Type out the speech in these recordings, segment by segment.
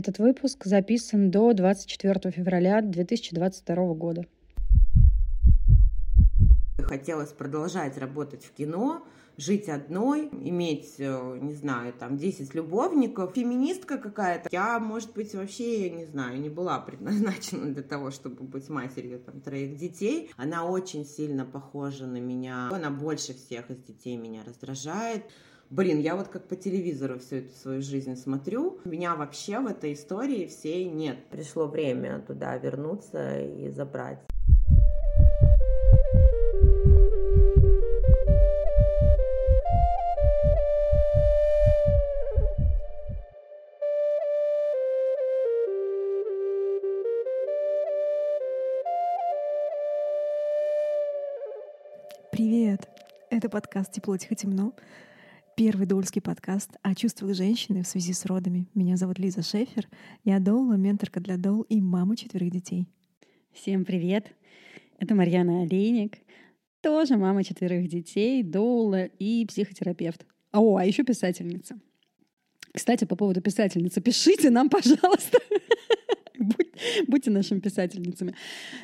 Этот выпуск записан до 24 февраля 2022 года. Хотелось продолжать работать в кино, жить одной, иметь, э, не знаю, там, 10 любовников. Феминистка какая-то. Я, может быть, вообще, не знаю, не была предназначена для того, чтобы быть матерью там, троих детей. Она очень сильно похожа на меня. Она больше всех из детей меня раздражает. Блин, я вот как по телевизору всю эту свою жизнь смотрю. Меня вообще в этой истории всей нет. Пришло время туда вернуться и забрать. Привет! Это подкаст «Тепло, тихо, темно». Первый дольский подкаст о чувствах женщины в связи с родами. Меня зовут Лиза Шефер. Я Доула, менторка для Доул и мама четверых детей. Всем привет! Это Марьяна Олейник, тоже мама четверых детей, доула и психотерапевт. О, а еще писательница. Кстати, по поводу писательницы, пишите нам, пожалуйста. Будьте нашими писательницами.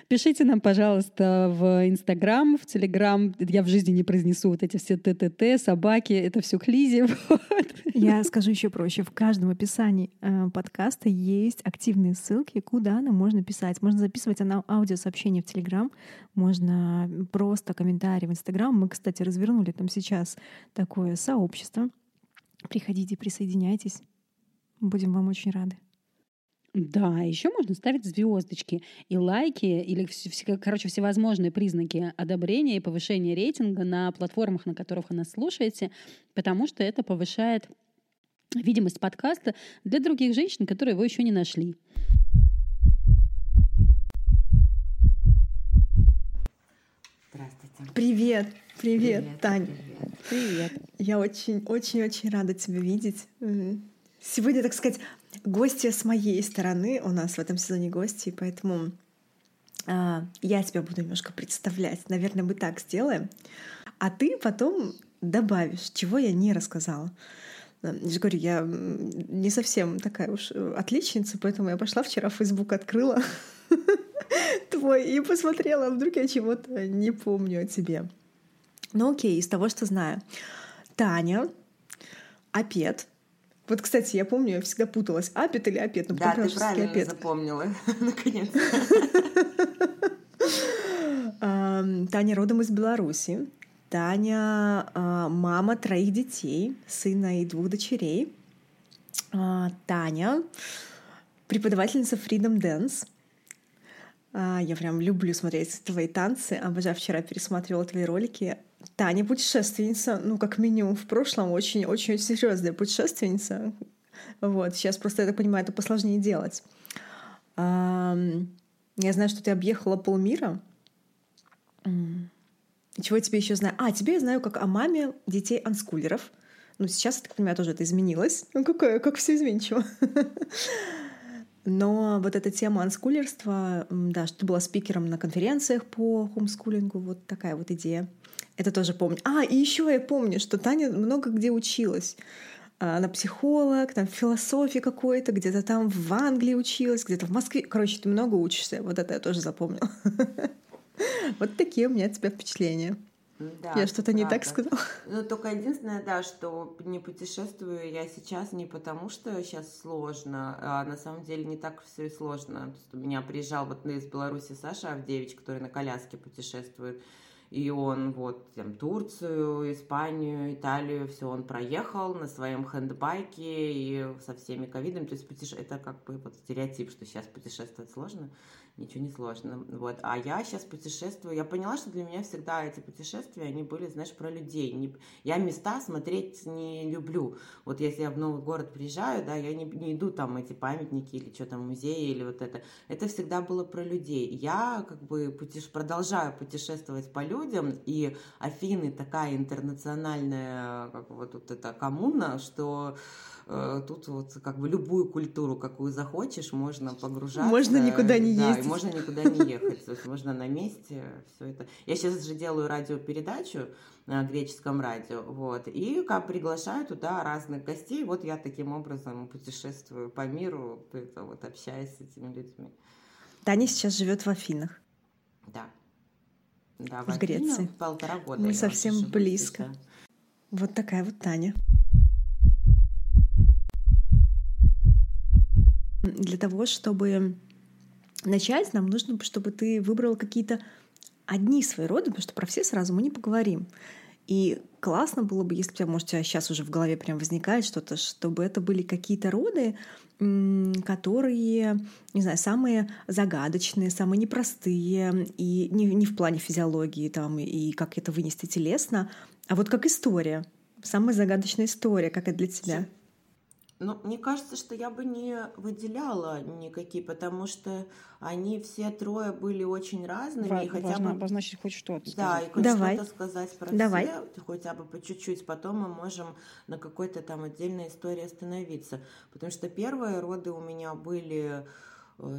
Пишите нам, пожалуйста, в Инстаграм, в Телеграм. Я в жизни не произнесу вот эти все ТТТ, собаки, это все к. Вот. Я скажу еще проще. В каждом описании э, подкаста есть активные ссылки, куда нам можно писать. Можно записывать на аудиосообщение в Телеграм, можно просто комментарии в Инстаграм. Мы, кстати, развернули там сейчас такое сообщество. Приходите, присоединяйтесь. Будем вам очень рады. Да, еще можно ставить звездочки и лайки, или, короче, всевозможные признаки одобрения и повышения рейтинга на платформах, на которых вы нас слушаете, потому что это повышает видимость подкаста для других женщин, которые его еще не нашли. Здравствуйте. Привет, привет, Привет, Тань. привет. Привет. Я очень-очень-очень рада тебя видеть. Сегодня, так сказать, гости с моей стороны. У нас в этом сезоне гости, поэтому а, я тебя буду немножко представлять. Наверное, мы так сделаем. А ты потом добавишь, чего я не рассказала. Я же говорю, я не совсем такая уж отличница, поэтому я пошла вчера в Facebook, открыла твой и посмотрела, вдруг я чего-то не помню о тебе. Ну окей, из того, что знаю. Таня, Апет, вот, кстати, я помню, я всегда путалась, апет или апет. Ну, да, ты правильно апет. запомнила, наконец Таня родом из Беларуси. Таня а, мама троих детей, сына и двух дочерей. А, Таня преподавательница Freedom Dance. А, я прям люблю смотреть твои танцы. Обожаю, вчера пересматривала твои ролики. Таня путешественница, ну, как минимум в прошлом, очень-очень серьезная путешественница. Вот, сейчас просто, я так понимаю, это посложнее делать. Я знаю, что ты объехала полмира. Чего я тебе еще знаю? А, тебе я знаю как о маме детей анскулеров. Ну, сейчас, я так понимаю, тоже это изменилось. Ну, какое, как все изменчиво. Но вот эта тема анскулерства, да, что ты была спикером на конференциях по хомскулингу, вот такая вот идея. Это тоже помню. А, и еще я помню, что Таня много где училась. А, она психолог, там философии какой-то, где-то там в Англии училась, где-то в Москве. Короче, ты много учишься. Вот это я тоже запомнила. Вот такие у меня от тебя впечатления. Да, я что-то не так сказала. Ну, только единственное, да, что не путешествую я сейчас не потому, что сейчас сложно, а на самом деле не так все и сложно. У меня приезжал вот из Беларуси Саша Авдевич, который на коляске путешествует и он вот там Турцию, Испанию, Италию, все он проехал на своем хендбайке и со всеми ковидами, то есть путеше... это как бы вот стереотип, что сейчас путешествовать сложно, ничего не сложно, вот, а я сейчас путешествую, я поняла, что для меня всегда эти путешествия, они были, знаешь, про людей, не... я места смотреть не люблю, вот если я в новый город приезжаю, да, я не, не иду там эти памятники или что там, музеи или вот это, это всегда было про людей, я как бы путеш... продолжаю путешествовать по людям, и Афины такая интернациональная, как вот, вот эта коммуна, что тут вот как бы любую культуру, какую захочешь, можно погружаться. Можно никуда не да, ездить. и можно никуда не ехать. То есть можно на месте все это. Я сейчас же делаю радиопередачу на греческом радио, вот, и как приглашаю туда разных гостей, вот я таким образом путешествую по миру, это вот общаюсь с этими людьми. Таня сейчас живет в Афинах. Да. Да, в, в Греции. Полтора года. Мы совсем близко. Сейчас. Вот такая вот Таня. Для того, чтобы начать, нам нужно, чтобы ты выбрал какие-то одни свои роды, потому что про все сразу мы не поговорим. И классно было бы, если у тебя, может, у тебя сейчас уже в голове прям возникает что-то, чтобы это были какие-то роды, которые, не знаю, самые загадочные, самые непростые, и не, не в плане физиологии там, и как это вынести телесно, а вот как история. Самая загадочная история, как это для тебя. Ну, мне кажется, что я бы не выделяла никакие, потому что они все трое были очень разными. Ва- и хотя важно бы... обозначить хоть что-то. Да, сказать. и хоть Давай. что-то сказать про Давай. все, хотя бы по чуть-чуть. Потом мы можем на какой-то там отдельной истории остановиться. Потому что первые роды у меня были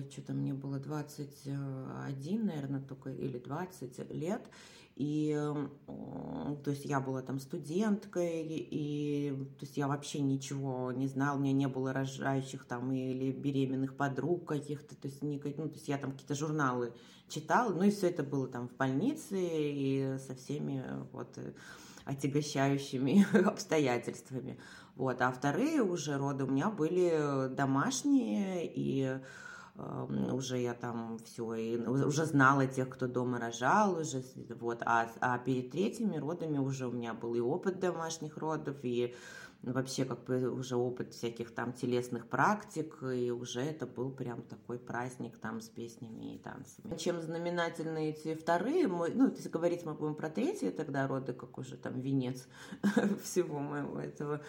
что-то мне было 21, наверное, только, или 20 лет. И то есть я была там студенткой, и то есть я вообще ничего не знала, у меня не было рожающих там или беременных подруг каких-то, то есть, никак, ну, то есть я там какие-то журналы читала, ну и все это было там в больнице и со всеми вот отягощающими обстоятельствами. Вот. А вторые уже роды у меня были домашние, и уже я там все, и уже знала тех, кто дома рожал, уже вот, а, а перед третьими родами уже у меня был и опыт домашних родов, и вообще как бы уже опыт всяких там телесных практик, и уже это был прям такой праздник там с песнями и танцами. Чем знаменательны эти вторые, мы, ну, если говорить мы будем про третьи тогда роды, как уже там венец всего моего этого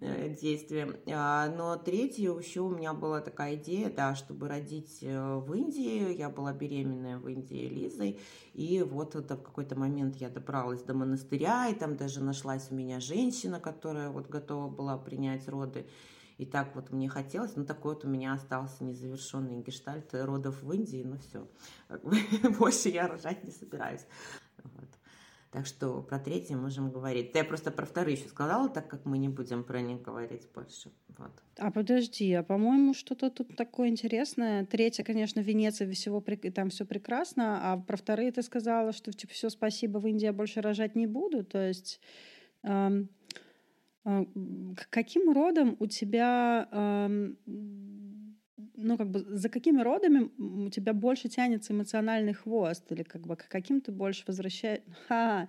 э, действия. А, но третье еще у меня была такая идея, да, чтобы родить э, в Индии, я была беременная в Индии Лизой, и вот это в какой-то момент я добралась до монастыря, и там даже нашлась у меня женщина, которая вот готова была принять роды. И так вот мне хотелось, ну такой вот у меня остался незавершенный гештальт родов в Индии, ну все, больше я рожать не собираюсь. Вот. Так что про третий можем говорить. Я просто про вторые еще сказала, так как мы не будем про них говорить больше. Вот. А подожди, а по-моему, что-то тут такое интересное. Третья, конечно, Венеция, всего, там все прекрасно, а про вторые ты сказала, что типа все, спасибо, в Индии больше рожать не буду. То есть эм, каким родом у тебя эм, ну, как бы, за какими родами у тебя больше тянется эмоциональный хвост? Или как бы к каким ты больше возвращаешь...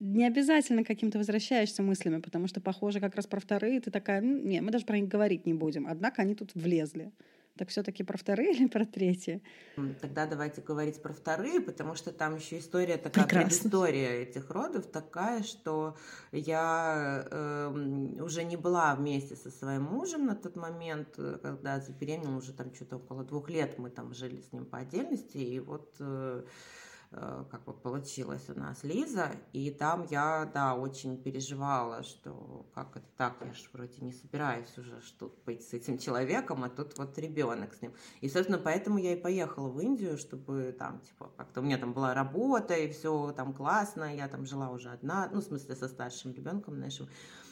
Не обязательно каким-то возвращаешься мыслями, потому что, похоже, как раз про вторые ты такая, не, мы даже про них говорить не будем. Однако они тут влезли. Так все-таки про вторые или про третьи? Тогда давайте говорить про вторые, потому что там еще история такая, Прекрасно. предыстория этих родов такая, что я э, уже не была вместе со своим мужем на тот момент, э, когда забеременела уже там что-то около двух лет, мы там жили с ним по отдельности, и вот э, Э, как бы получилось у нас Лиза, и там я, да, очень переживала, что как это так, я же вроде не собираюсь уже что быть с этим человеком, а тут вот ребенок с ним. И, собственно, поэтому я и поехала в Индию, чтобы там, типа, как-то у меня там была работа, и все там классно, я там жила уже одна, ну, в смысле, со старшим ребенком нашим,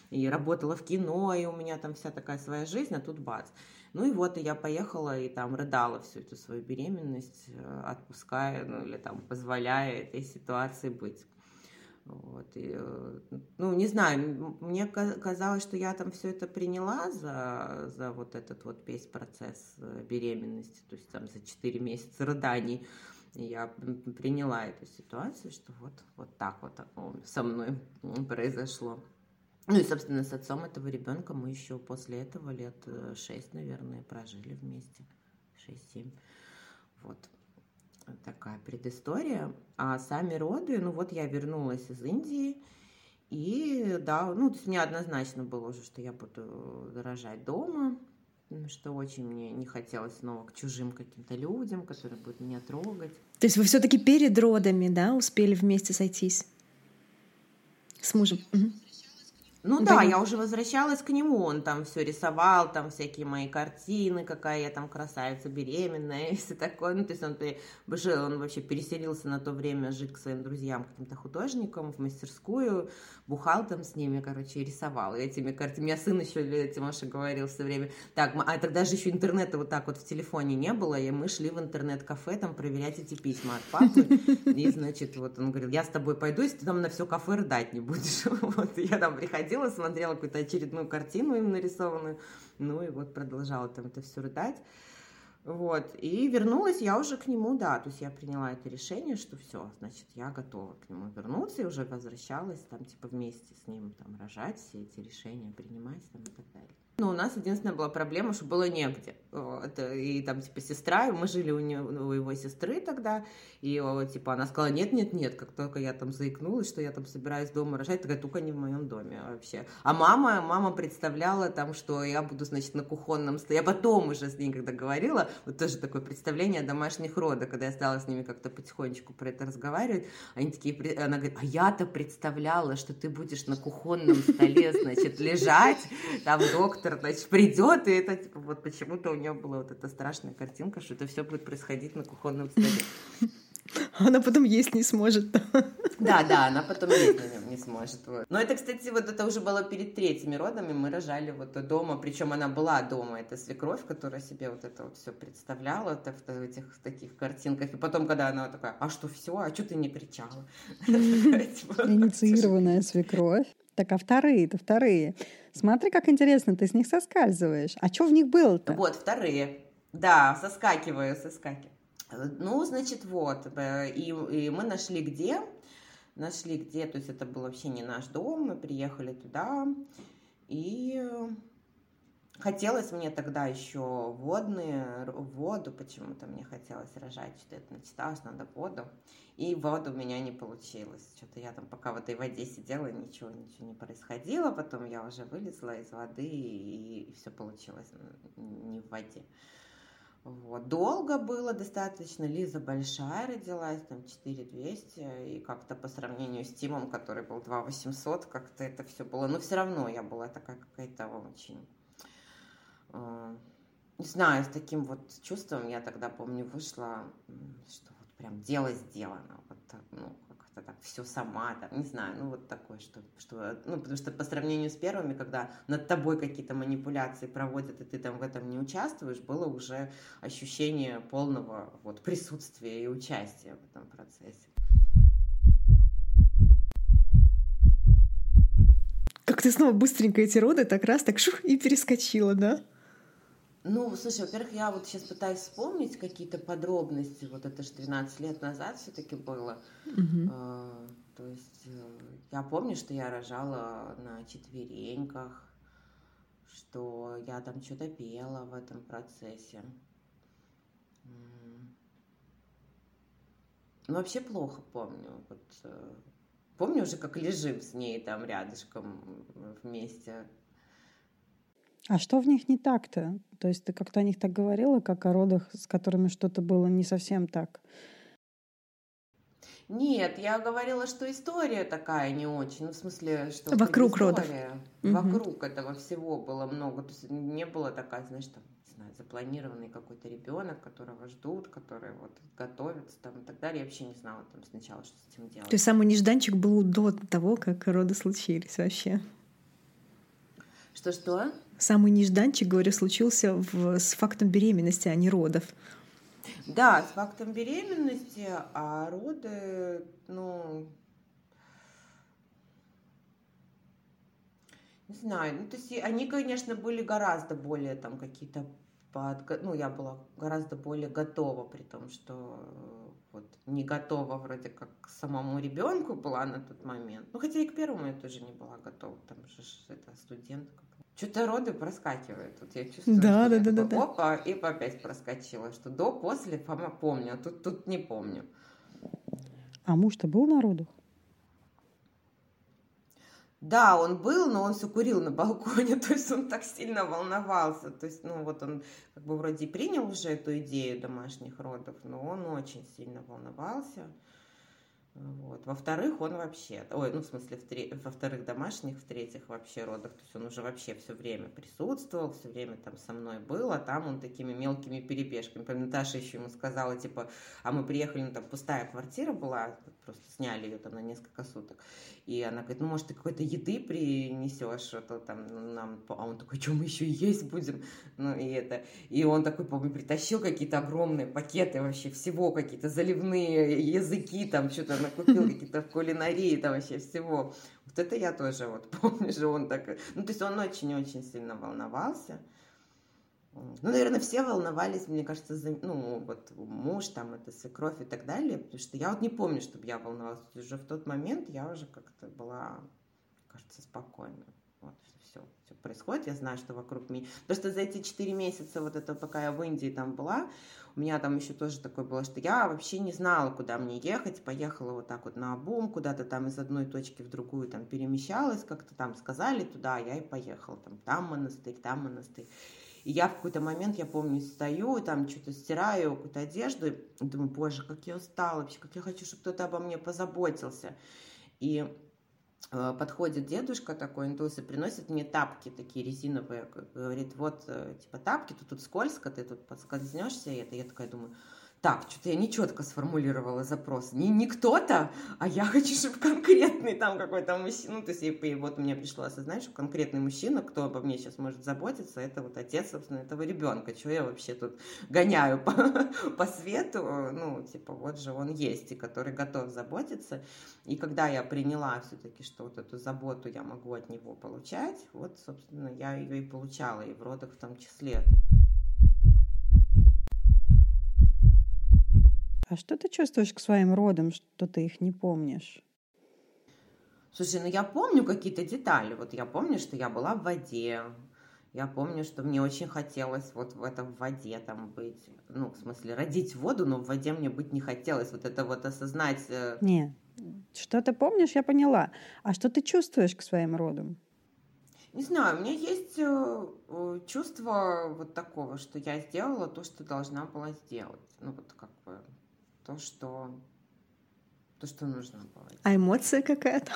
и работала в кино, и у меня там вся такая своя жизнь, а тут бац. Ну и вот и я поехала и там рыдала всю эту свою беременность, э, отпуская, ну или там позволяя этой ситуации быть. Вот, и, э, ну, не знаю, мне казалось, что я там все это приняла за, за вот этот вот весь процесс э, беременности, то есть там за 4 месяца рыданий. Я приняла эту ситуацию, что вот, вот так вот со мной произошло. Ну и, собственно, с отцом этого ребенка мы еще после этого лет э, шесть, наверное, прожили вместе. Шесть-семь. Вот такая предыстория. А сами роды, ну вот я вернулась из Индии, и да, ну то есть мне однозначно было уже, что я буду рожать дома, что очень мне не хотелось снова к чужим каким-то людям, которые будут меня трогать. То есть вы все-таки перед родами, да, успели вместе сойтись с мужем? Угу. Ну да, я уже возвращалась к нему, он там все рисовал, там всякие мои картины, какая я там красавица беременная и все такое. Ну, то есть он, он вообще переселился на то время жить к своим друзьям, каким-то художникам в мастерскую, бухал там с ними, короче, и рисовал. И этими картинами, у меня сын еще, Тимоша говорил все время, так, а тогда же еще интернета вот так вот в телефоне не было, и мы шли в интернет-кафе там проверять эти письма от папы. И, значит, вот он говорил, я с тобой пойду, если ты там на все кафе рыдать не будешь. Вот, я там приходила ходила, смотрела какую-то очередную картину им нарисованную, ну и вот продолжала там это все рыдать. Вот, и вернулась я уже к нему, да, то есть я приняла это решение, что все, значит, я готова к нему вернуться, и уже возвращалась там, типа, вместе с ним там рожать, все эти решения принимать там и так далее. Но у нас единственная была проблема, что было негде. Это, и там, типа, сестра, мы жили у, него, у его сестры тогда, и, типа, она сказала, нет-нет-нет, как только я там заикнулась, что я там собираюсь дома рожать, такая, только не в моем доме вообще. А мама, мама представляла там, что я буду, значит, на кухонном столе. Я потом уже с ней, когда говорила, вот тоже такое представление о домашних родах, когда я стала с ними как-то потихонечку про это разговаривать, они такие, она говорит, а я-то представляла, что ты будешь на кухонном столе, значит, лежать, там доктор доктор, значит, придет, и это, типа, вот почему-то у нее была вот эта страшная картинка, что это все будет происходить на кухонном столе. Она потом есть не сможет. Да, да, она потом есть нем не сможет. Вот. Но это, кстати, вот это уже было перед третьими родами. Мы рожали вот дома, причем она была дома, это свекровь, которая себе вот это вот все представляла так, в этих в таких картинках. И потом, когда она такая, а что все, а что ты не кричала? Инициированная свекровь. Так, а вторые-то, вторые. Смотри, как интересно, ты с них соскальзываешь. А что в них было-то? Вот, вторые. Да, соскакиваю, соскакиваю. Ну, значит, вот. Э, и, и мы нашли где. Нашли где, то есть это был вообще не наш дом. Мы приехали туда. И хотелось мне тогда еще водные, воду почему-то мне хотелось рожать. Что-то это начиталось, надо воду. И воду у меня не получилось. Что-то я там пока в этой воде сидела, ничего, ничего не происходило. Потом я уже вылезла из воды, и, и все получилось не в воде. Вот. Долго было достаточно. Лиза большая родилась, там 4200, и как-то по сравнению с Тимом, который был 2800, как-то это все было. Но все равно я была такая какая-то очень... Э, не знаю, с таким вот чувством я тогда, помню, вышла, что прям дело сделано, вот ну, как-то так все сама, там, не знаю, ну вот такое, что, что, ну, потому что по сравнению с первыми, когда над тобой какие-то манипуляции проводят, и ты там в этом не участвуешь, было уже ощущение полного вот присутствия и участия в этом процессе. Как ты снова быстренько эти роды так раз, так шух, и перескочила, да? Ну, слушай, во-первых, я вот сейчас пытаюсь вспомнить какие-то подробности. Вот это же 12 лет назад все-таки было. Угу. А, то есть э, я помню, что я рожала на четвереньках, что я там что-то пела в этом процессе. Ну, вообще плохо помню. Вот, э, помню уже, как лежим с ней там рядышком вместе а что в них не так-то? То есть ты как-то о них так говорила, как о родах, с которыми что-то было не совсем так? Нет, я говорила, что история такая не очень. Ну, в смысле, что... Вокруг родов. Вокруг угу. этого всего было много. То есть не было такая, знаешь, там, не знаю, запланированный какой-то ребенок, которого ждут, который вот готовится там и так далее. Я вообще не знала там сначала, что с этим делать. То есть самый нежданчик был до того, как роды случились вообще? Что-что? Самый нежданчик, говорю, случился в, с фактом беременности, а не родов. Да, с фактом беременности, а роды, ну, не знаю, ну, то есть они, конечно, были гораздо более там какие-то под, ну, я была гораздо более готова, при том, что вот не готова вроде как к самому ребенку была на тот момент. Ну, хотя и к первому я тоже не была готова, там же это студентка что-то роды проскакивают. Тут я чувствую, да, что да, да, да, опа, и опять проскочила. Что до, после, помню, а тут, тут не помню. А муж-то был на родах? Да, он был, но он все курил на балконе, то есть он так сильно волновался. То есть, ну вот он как бы вроде принял уже эту идею домашних родов, но он очень сильно волновался. Вот. Во-вторых, он вообще, ой, ну, в смысле, в тре... во-вторых, домашних, в-третьих, вообще родах, то есть он уже вообще все время присутствовал, все время там со мной был, а там он такими мелкими перебежками. Помню, Наташа еще ему сказала, типа, а мы приехали, ну, там пустая квартира была, просто сняли ее там на несколько суток, и она говорит, ну, может, ты какой-то еды принесешь, а то там нам, а он такой, что мы еще есть будем, ну, и это, и он такой, помню, притащил какие-то огромные пакеты вообще всего, какие-то заливные языки, там, что-то накупил какие-то в кулинарии, там вообще всего. Вот это я тоже вот помню, что он так... Ну, то есть он очень-очень сильно волновался. Ну, наверное, все волновались, мне кажется, за, ну, вот муж, там, это свекровь и так далее, потому что я вот не помню, чтобы я волновалась. Уже в тот момент я уже как-то была, кажется, спокойна. Вот, все, все происходит, я знаю, что вокруг меня. Что за эти четыре месяца, вот это, пока я в Индии там была, у меня там еще тоже такое было, что я вообще не знала, куда мне ехать, поехала вот так вот на обум, куда-то там из одной точки в другую там перемещалась, как-то там сказали туда, я и поехала, там, там монастырь, там монастырь. И я в какой-то момент, я помню, стою, там что-то стираю, какую-то одежду, и думаю, боже, как я устала вообще, как я хочу, чтобы кто-то обо мне позаботился. И подходит дедушка такой индус и приносит мне тапки такие резиновые, говорит, вот, э, типа, тапки, тут, тут скользко, ты тут подскользнешься, и это я такая думаю, так, что-то я нечетко сформулировала запрос. Не, не кто-то, а я хочу, чтобы конкретный там какой-то мужчина. Ну, то есть, и вот мне пришло осознать, что конкретный мужчина, кто обо мне сейчас может заботиться, это вот отец, собственно, этого ребенка. Чего я вообще тут гоняю по, по свету? Ну, типа, вот же он есть, и который готов заботиться. И когда я приняла все-таки, что вот эту заботу я могу от него получать, вот, собственно, я ее и получала, и в родах в том числе. А что ты чувствуешь к своим родам, что ты их не помнишь? Слушай, ну я помню какие-то детали. Вот я помню, что я была в воде. Я помню, что мне очень хотелось вот в этом воде там быть. Ну, в смысле, родить воду, но в воде мне быть не хотелось. Вот это вот осознать... Э, не, что ты помнишь, я поняла. А что ты чувствуешь к своим родам? Не знаю, у меня есть э, э, чувство вот такого, что я сделала то, что должна была сделать. Ну, вот как бы то, что, то, что нужно было. А эмоция какая-то?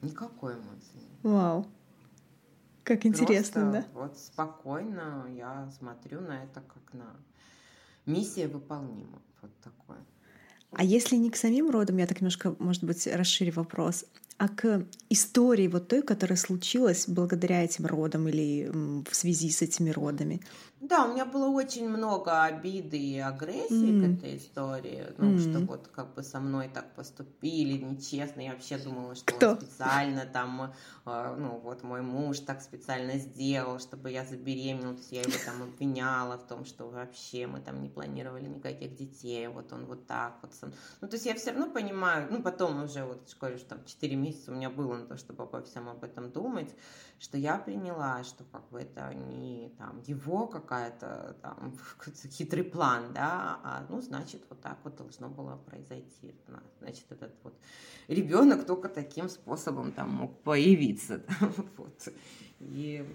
Никакой эмоции. Вау. Как интересно, Просто да? Вот спокойно я смотрю на это как на миссия выполнима. Вот такое. А если не к самим родам, я так немножко, может быть, расширю вопрос, а к истории вот той, которая случилась благодаря этим родам или в связи с этими родами? Да, у меня было очень много обиды и агрессии mm. к этой истории. Ну, mm. что вот как бы со мной так поступили нечестно. Я вообще думала, что Кто? он специально там, э, ну, вот мой муж так специально сделал, чтобы я забеременела. То есть я его там обвиняла в том, что вообще мы там не планировали никаких детей. Вот он вот так вот. Сам. Ну, то есть я все равно понимаю, ну, потом уже вот, что там 4 месяца у меня было на то, чтобы обо всем об этом думать что я приняла, что как бы это не там его какая-то там хитрый план, да, а ну значит вот так вот должно было произойти, значит этот вот ребенок только таким способом там мог появиться, да, вот и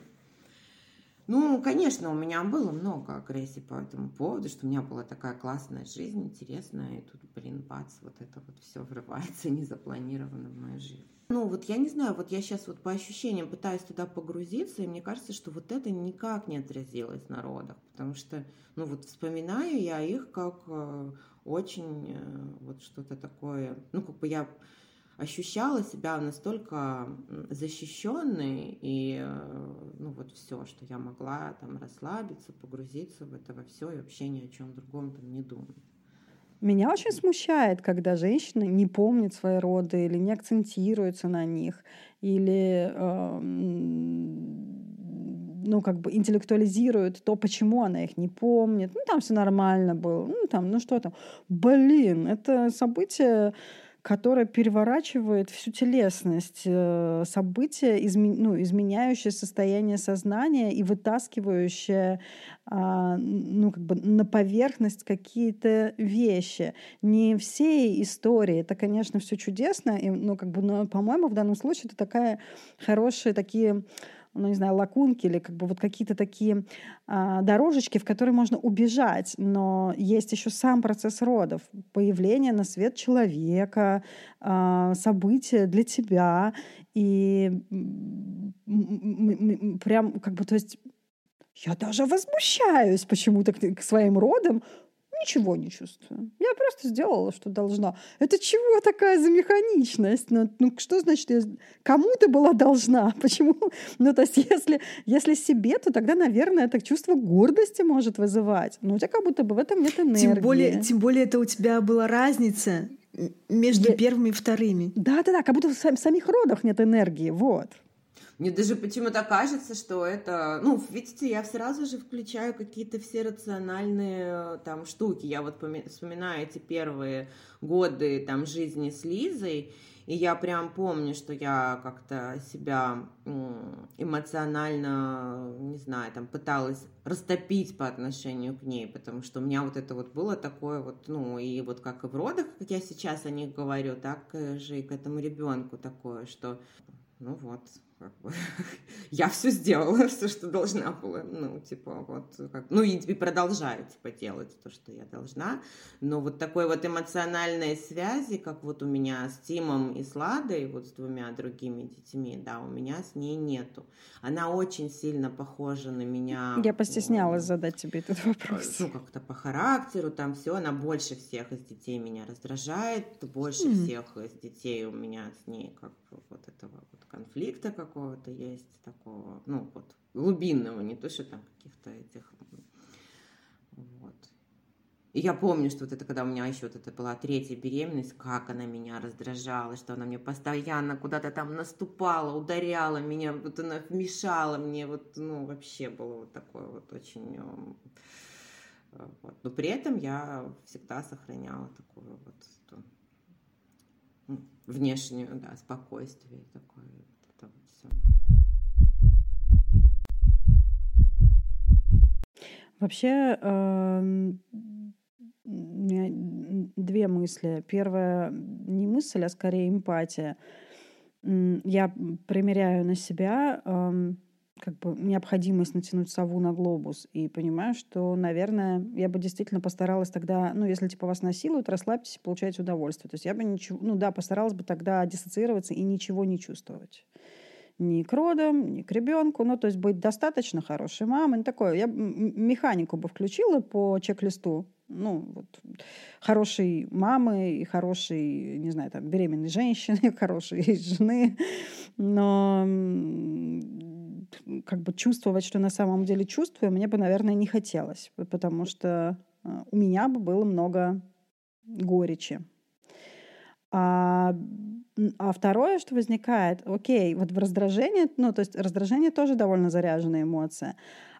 ну, конечно, у меня было много агрессии по этому поводу, что у меня была такая классная жизнь, интересная, и тут, блин, бац, вот это вот все врывается незапланированно в мою жизнь. Ну, вот я не знаю, вот я сейчас вот по ощущениям пытаюсь туда погрузиться, и мне кажется, что вот это никак не отразилось на родах, потому что, ну, вот вспоминаю я их как э, очень э, вот что-то такое, ну, как бы я ощущала себя настолько защищенной и э, ну вот все, что я могла там расслабиться, погрузиться в это во все и вообще ни о чем другом там не думать. Меня очень смущает, когда женщина не помнит свои роды или не акцентируется на них, или э, ну, как бы интеллектуализирует то, почему она их не помнит. Ну, там все нормально было. Ну, там, ну что там. Блин, это событие которая переворачивает всю телесность, э, события, изме, ну, изменяющее состояние сознания и вытаскивающее а, ну, как бы на поверхность какие-то вещи. Не все истории. Это, конечно, все чудесно, и, ну, как бы, но, по-моему, в данном случае это такая хорошие такие ну, не знаю, лакунки или как бы вот какие-то такие а, дорожечки, в которые можно убежать. Но есть еще сам процесс родов, появление на свет человека, а, события для тебя. И прям как бы, то есть я даже возмущаюсь почему-то к, к своим родам, ничего не чувствую. Я просто сделала, что должна. Это чего такая за механичность? Ну, ну что значит, я... кому ты была должна? Почему? Ну, то есть, если, если себе, то тогда, наверное, это чувство гордости может вызывать. Но у тебя как будто бы в этом нет энергии. Тем более, тем более это у тебя была разница между я... первыми и вторыми. Да-да-да, как будто в самих родах нет энергии, вот. Мне даже почему-то кажется, что это... Ну, видите, я сразу же включаю какие-то все рациональные там штуки. Я вот вспоминаю эти первые годы там жизни с Лизой, и я прям помню, что я как-то себя эмоционально, не знаю, там пыталась растопить по отношению к ней, потому что у меня вот это вот было такое вот, ну, и вот как и в родах, как я сейчас о них говорю, так же и к этому ребенку такое, что, ну вот, как бы, я все сделала, все, что должна была, ну, типа, вот, как, ну, и, и продолжаю, типа, делать то, что я должна, но вот такой вот эмоциональной связи, как вот у меня с Тимом и с Ладой, вот с двумя другими детьми, да, у меня с ней нету. Она очень сильно похожа на меня. Я постеснялась ну, задать тебе этот вопрос. Ну, как-то по характеру, там все, она больше всех из детей меня раздражает, больше mm. всех из детей у меня с ней, как вот этого вот конфликта, как какого-то есть такого, ну вот, глубинного, не то, что там каких-то этих, вот. И я помню, что вот это, когда у меня еще вот это была третья беременность, как она меня раздражала, что она мне постоянно куда-то там наступала, ударяла меня, вот она вмешала мне, вот, ну, вообще было вот такое вот очень... Э, вот. Но при этом я всегда сохраняла такую вот внешнюю, да, спокойствие такое Вообще, эм, у меня две мысли. Первая не мысль, а скорее эмпатия. Я примеряю на себя эм, как бы необходимость натянуть сову на глобус и понимаю, что, наверное, я бы действительно постаралась тогда, ну, если типа вас насилуют, расслабьтесь, получайте удовольствие. То есть я бы ничего, ну да, постаралась бы тогда диссоциироваться и ничего не чувствовать ни к родам, ни к ребенку. Ну, то есть быть достаточно хорошей мамой. Ну, такое. Я механику бы включила по чек-листу. Ну, вот, хорошей мамы и хорошей, не знаю, там, беременной женщины, хорошей жены. Но как бы чувствовать, что на самом деле чувствую, мне бы, наверное, не хотелось, потому что а, у меня бы было много горечи. А а второе, что возникает, окей, вот в раздражении, ну, то есть раздражение тоже довольно заряженная эмоция.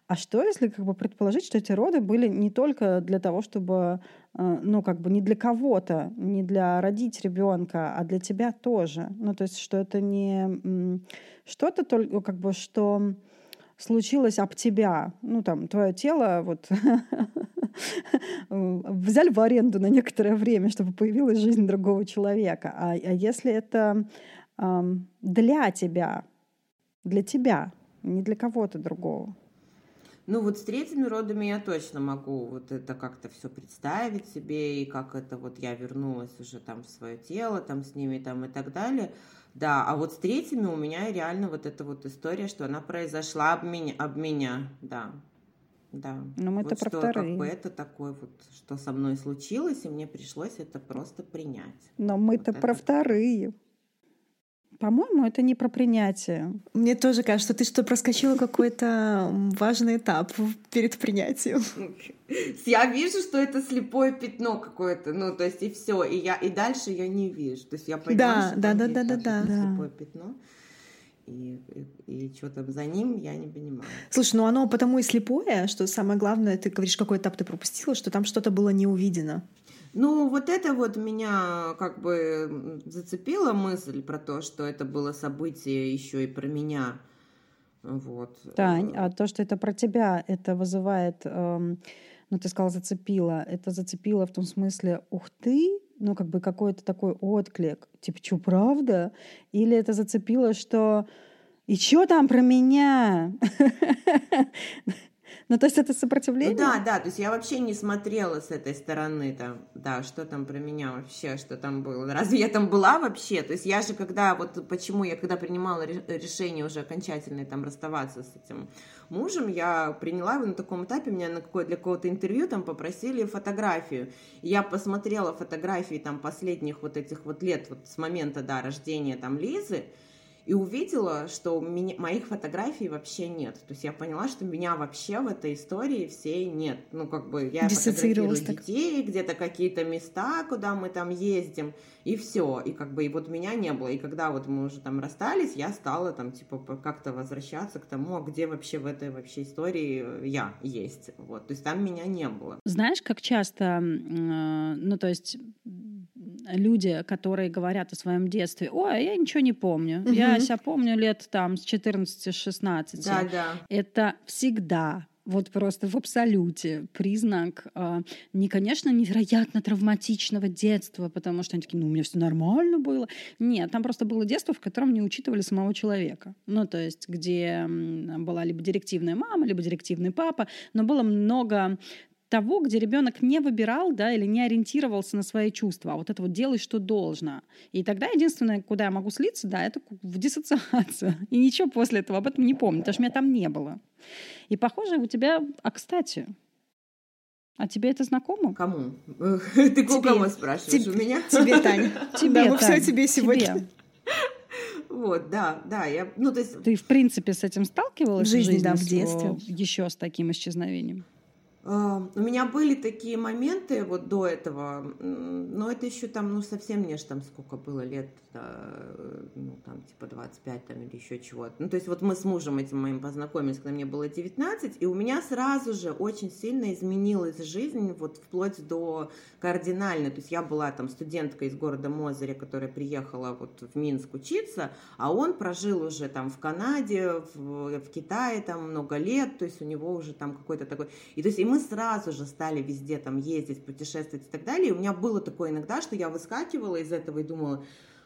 А что, если как бы предположить, что эти роды были не только для того, чтобы, э, ну, как бы не для кого-то, не для родить ребенка, а для тебя тоже. Ну, то есть, что это не что-то только, как бы, что случилось об тебя. Ну, там, твое тело вот взяли в аренду на некоторое время, чтобы появилась жизнь другого человека. А, а если это эм, для тебя, для тебя, не для кого-то другого? Ну вот с третьими родами я точно могу вот это как-то все представить себе, и как это вот я вернулась уже там в свое тело, там с ними там и так далее. Да, а вот с третьими у меня реально вот эта вот история, что она произошла об меня, об меня, да. Да. Но мы вот это что, про вторые. Как бы это такое вот, что со мной случилось, и мне пришлось это просто принять. Но мы-то вот про это... вторые. По-моему, это не про принятие. Мне тоже кажется, что ты что проскочила какой-то важный этап перед принятием. Я вижу, что это слепое пятно какое-то, ну то есть и все, и я и дальше я не вижу, то есть я понимаю, да, что да, да, да, да, да, слепое пятно. И, и, и что там за ним, я не понимаю. Слушай, ну оно потому и слепое, что самое главное, ты говоришь, какой этап ты пропустила, что там что-то было не увидено. Ну, вот это вот меня как бы зацепила мысль про то, что это было событие еще и про меня. Вот. Тань, а то, что это про тебя, это вызывает, эм, ну, ты сказала, зацепило. Это зацепило в том смысле, ух ты, ну, как бы какой-то такой отклик. Типа, что, правда? Или это зацепило, что И что там про меня? Ну, то есть это сопротивление? Ну, да, да, то есть я вообще не смотрела с этой стороны там, да, что там про меня вообще, что там было. Разве я там была вообще? То есть я же когда, вот почему я когда принимала решение уже окончательное там расставаться с этим мужем, я приняла его на таком этапе, меня на какое для какого-то интервью там попросили фотографию. Я посмотрела фотографии там последних вот этих вот лет, вот с момента, да, рождения там Лизы, и увидела, что меня, моих фотографий вообще нет. То есть я поняла, что меня вообще в этой истории всей нет. Ну, как бы я фотографирую детей, где-то какие-то места, куда мы там ездим, и все. И как бы и вот меня не было. И когда вот мы уже там расстались, я стала там типа как-то возвращаться к тому, а где вообще в этой вообще истории я есть. Вот. То есть там меня не было. Знаешь, как часто, ну, то есть люди, которые говорят о своем детстве, ой, я ничего не помню, угу. я себя помню лет там с 14-16. Да, да. Это всегда вот просто в абсолюте признак э, не, конечно, невероятно травматичного детства, потому что они такие, ну, у меня все нормально было. Нет, там просто было детство, в котором не учитывали самого человека. Ну, то есть, где была либо директивная мама, либо директивный папа, но было много того, где ребенок не выбирал, да, или не ориентировался на свои чувства, а вот это вот делай, что должно. И тогда единственное, куда я могу слиться, да, это в диссоциацию. И ничего после этого об этом не помню, потому что меня там не было. И похоже, у тебя, а кстати, а тебе это знакомо? Кому? Ты у кого спрашиваешь? У меня? Тебе, Таня. Тебе, да, все тебе сегодня. Вот, да, да, я, ну то есть. Ты в принципе с этим сталкивалась в жизни, в жизни да, в детстве, еще с таким исчезновением? У меня были такие моменты вот до этого, но это еще там, ну, совсем мне же там сколько было лет, ну, там, типа 25 там или еще чего-то. Ну, то есть вот мы с мужем этим моим познакомились, когда мне было 19, и у меня сразу же очень сильно изменилась жизнь, вот вплоть до кардинально. То есть я была там студенткой из города Мозыря, которая приехала вот в Минск учиться, а он прожил уже там в Канаде, в, в Китае там много лет, то есть у него уже там какой-то такой... И то есть и мы сразу же стали везде там ездить, путешествовать и так далее. И у меня было такое иногда, что я выскакивала из этого и думала,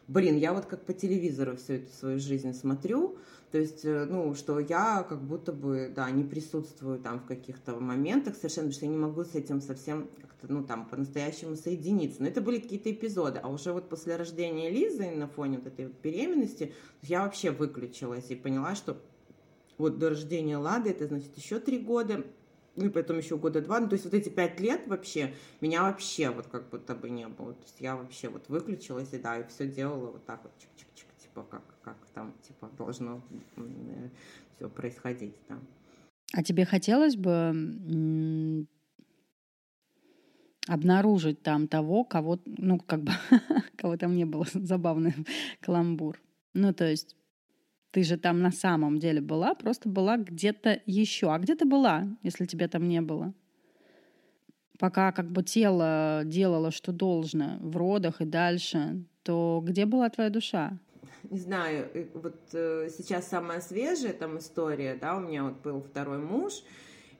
блин, я вот как по телевизору всю эту свою жизнь смотрю, то есть, э, ну, что я как будто бы, да, не присутствую там в каких-то моментах совершенно, потому что я не могу с этим совсем как-то, ну, там, по-настоящему соединиться. Но это были какие-то эпизоды. А уже вот после рождения Лизы на фоне вот этой беременности я вообще выключилась и поняла, что вот до рождения Лады, это значит еще три года, ну и потом еще года два, ну то есть вот эти пять лет вообще, меня вообще вот как будто бы не было, то есть я вообще вот выключилась и да, и все делала вот так вот, чик-чик-чик, типа как, как там, типа должно э, все происходить там. А тебе хотелось бы обнаружить там того, кого, ну как бы, кого там не было, забавный каламбур. Ну то есть ты же там на самом деле была, просто была где-то еще. А где ты была, если тебя там не было? Пока как бы тело делало, что должно в родах и дальше, то где была твоя душа? Не знаю, вот э, сейчас самая свежая там история, да, у меня вот был второй муж,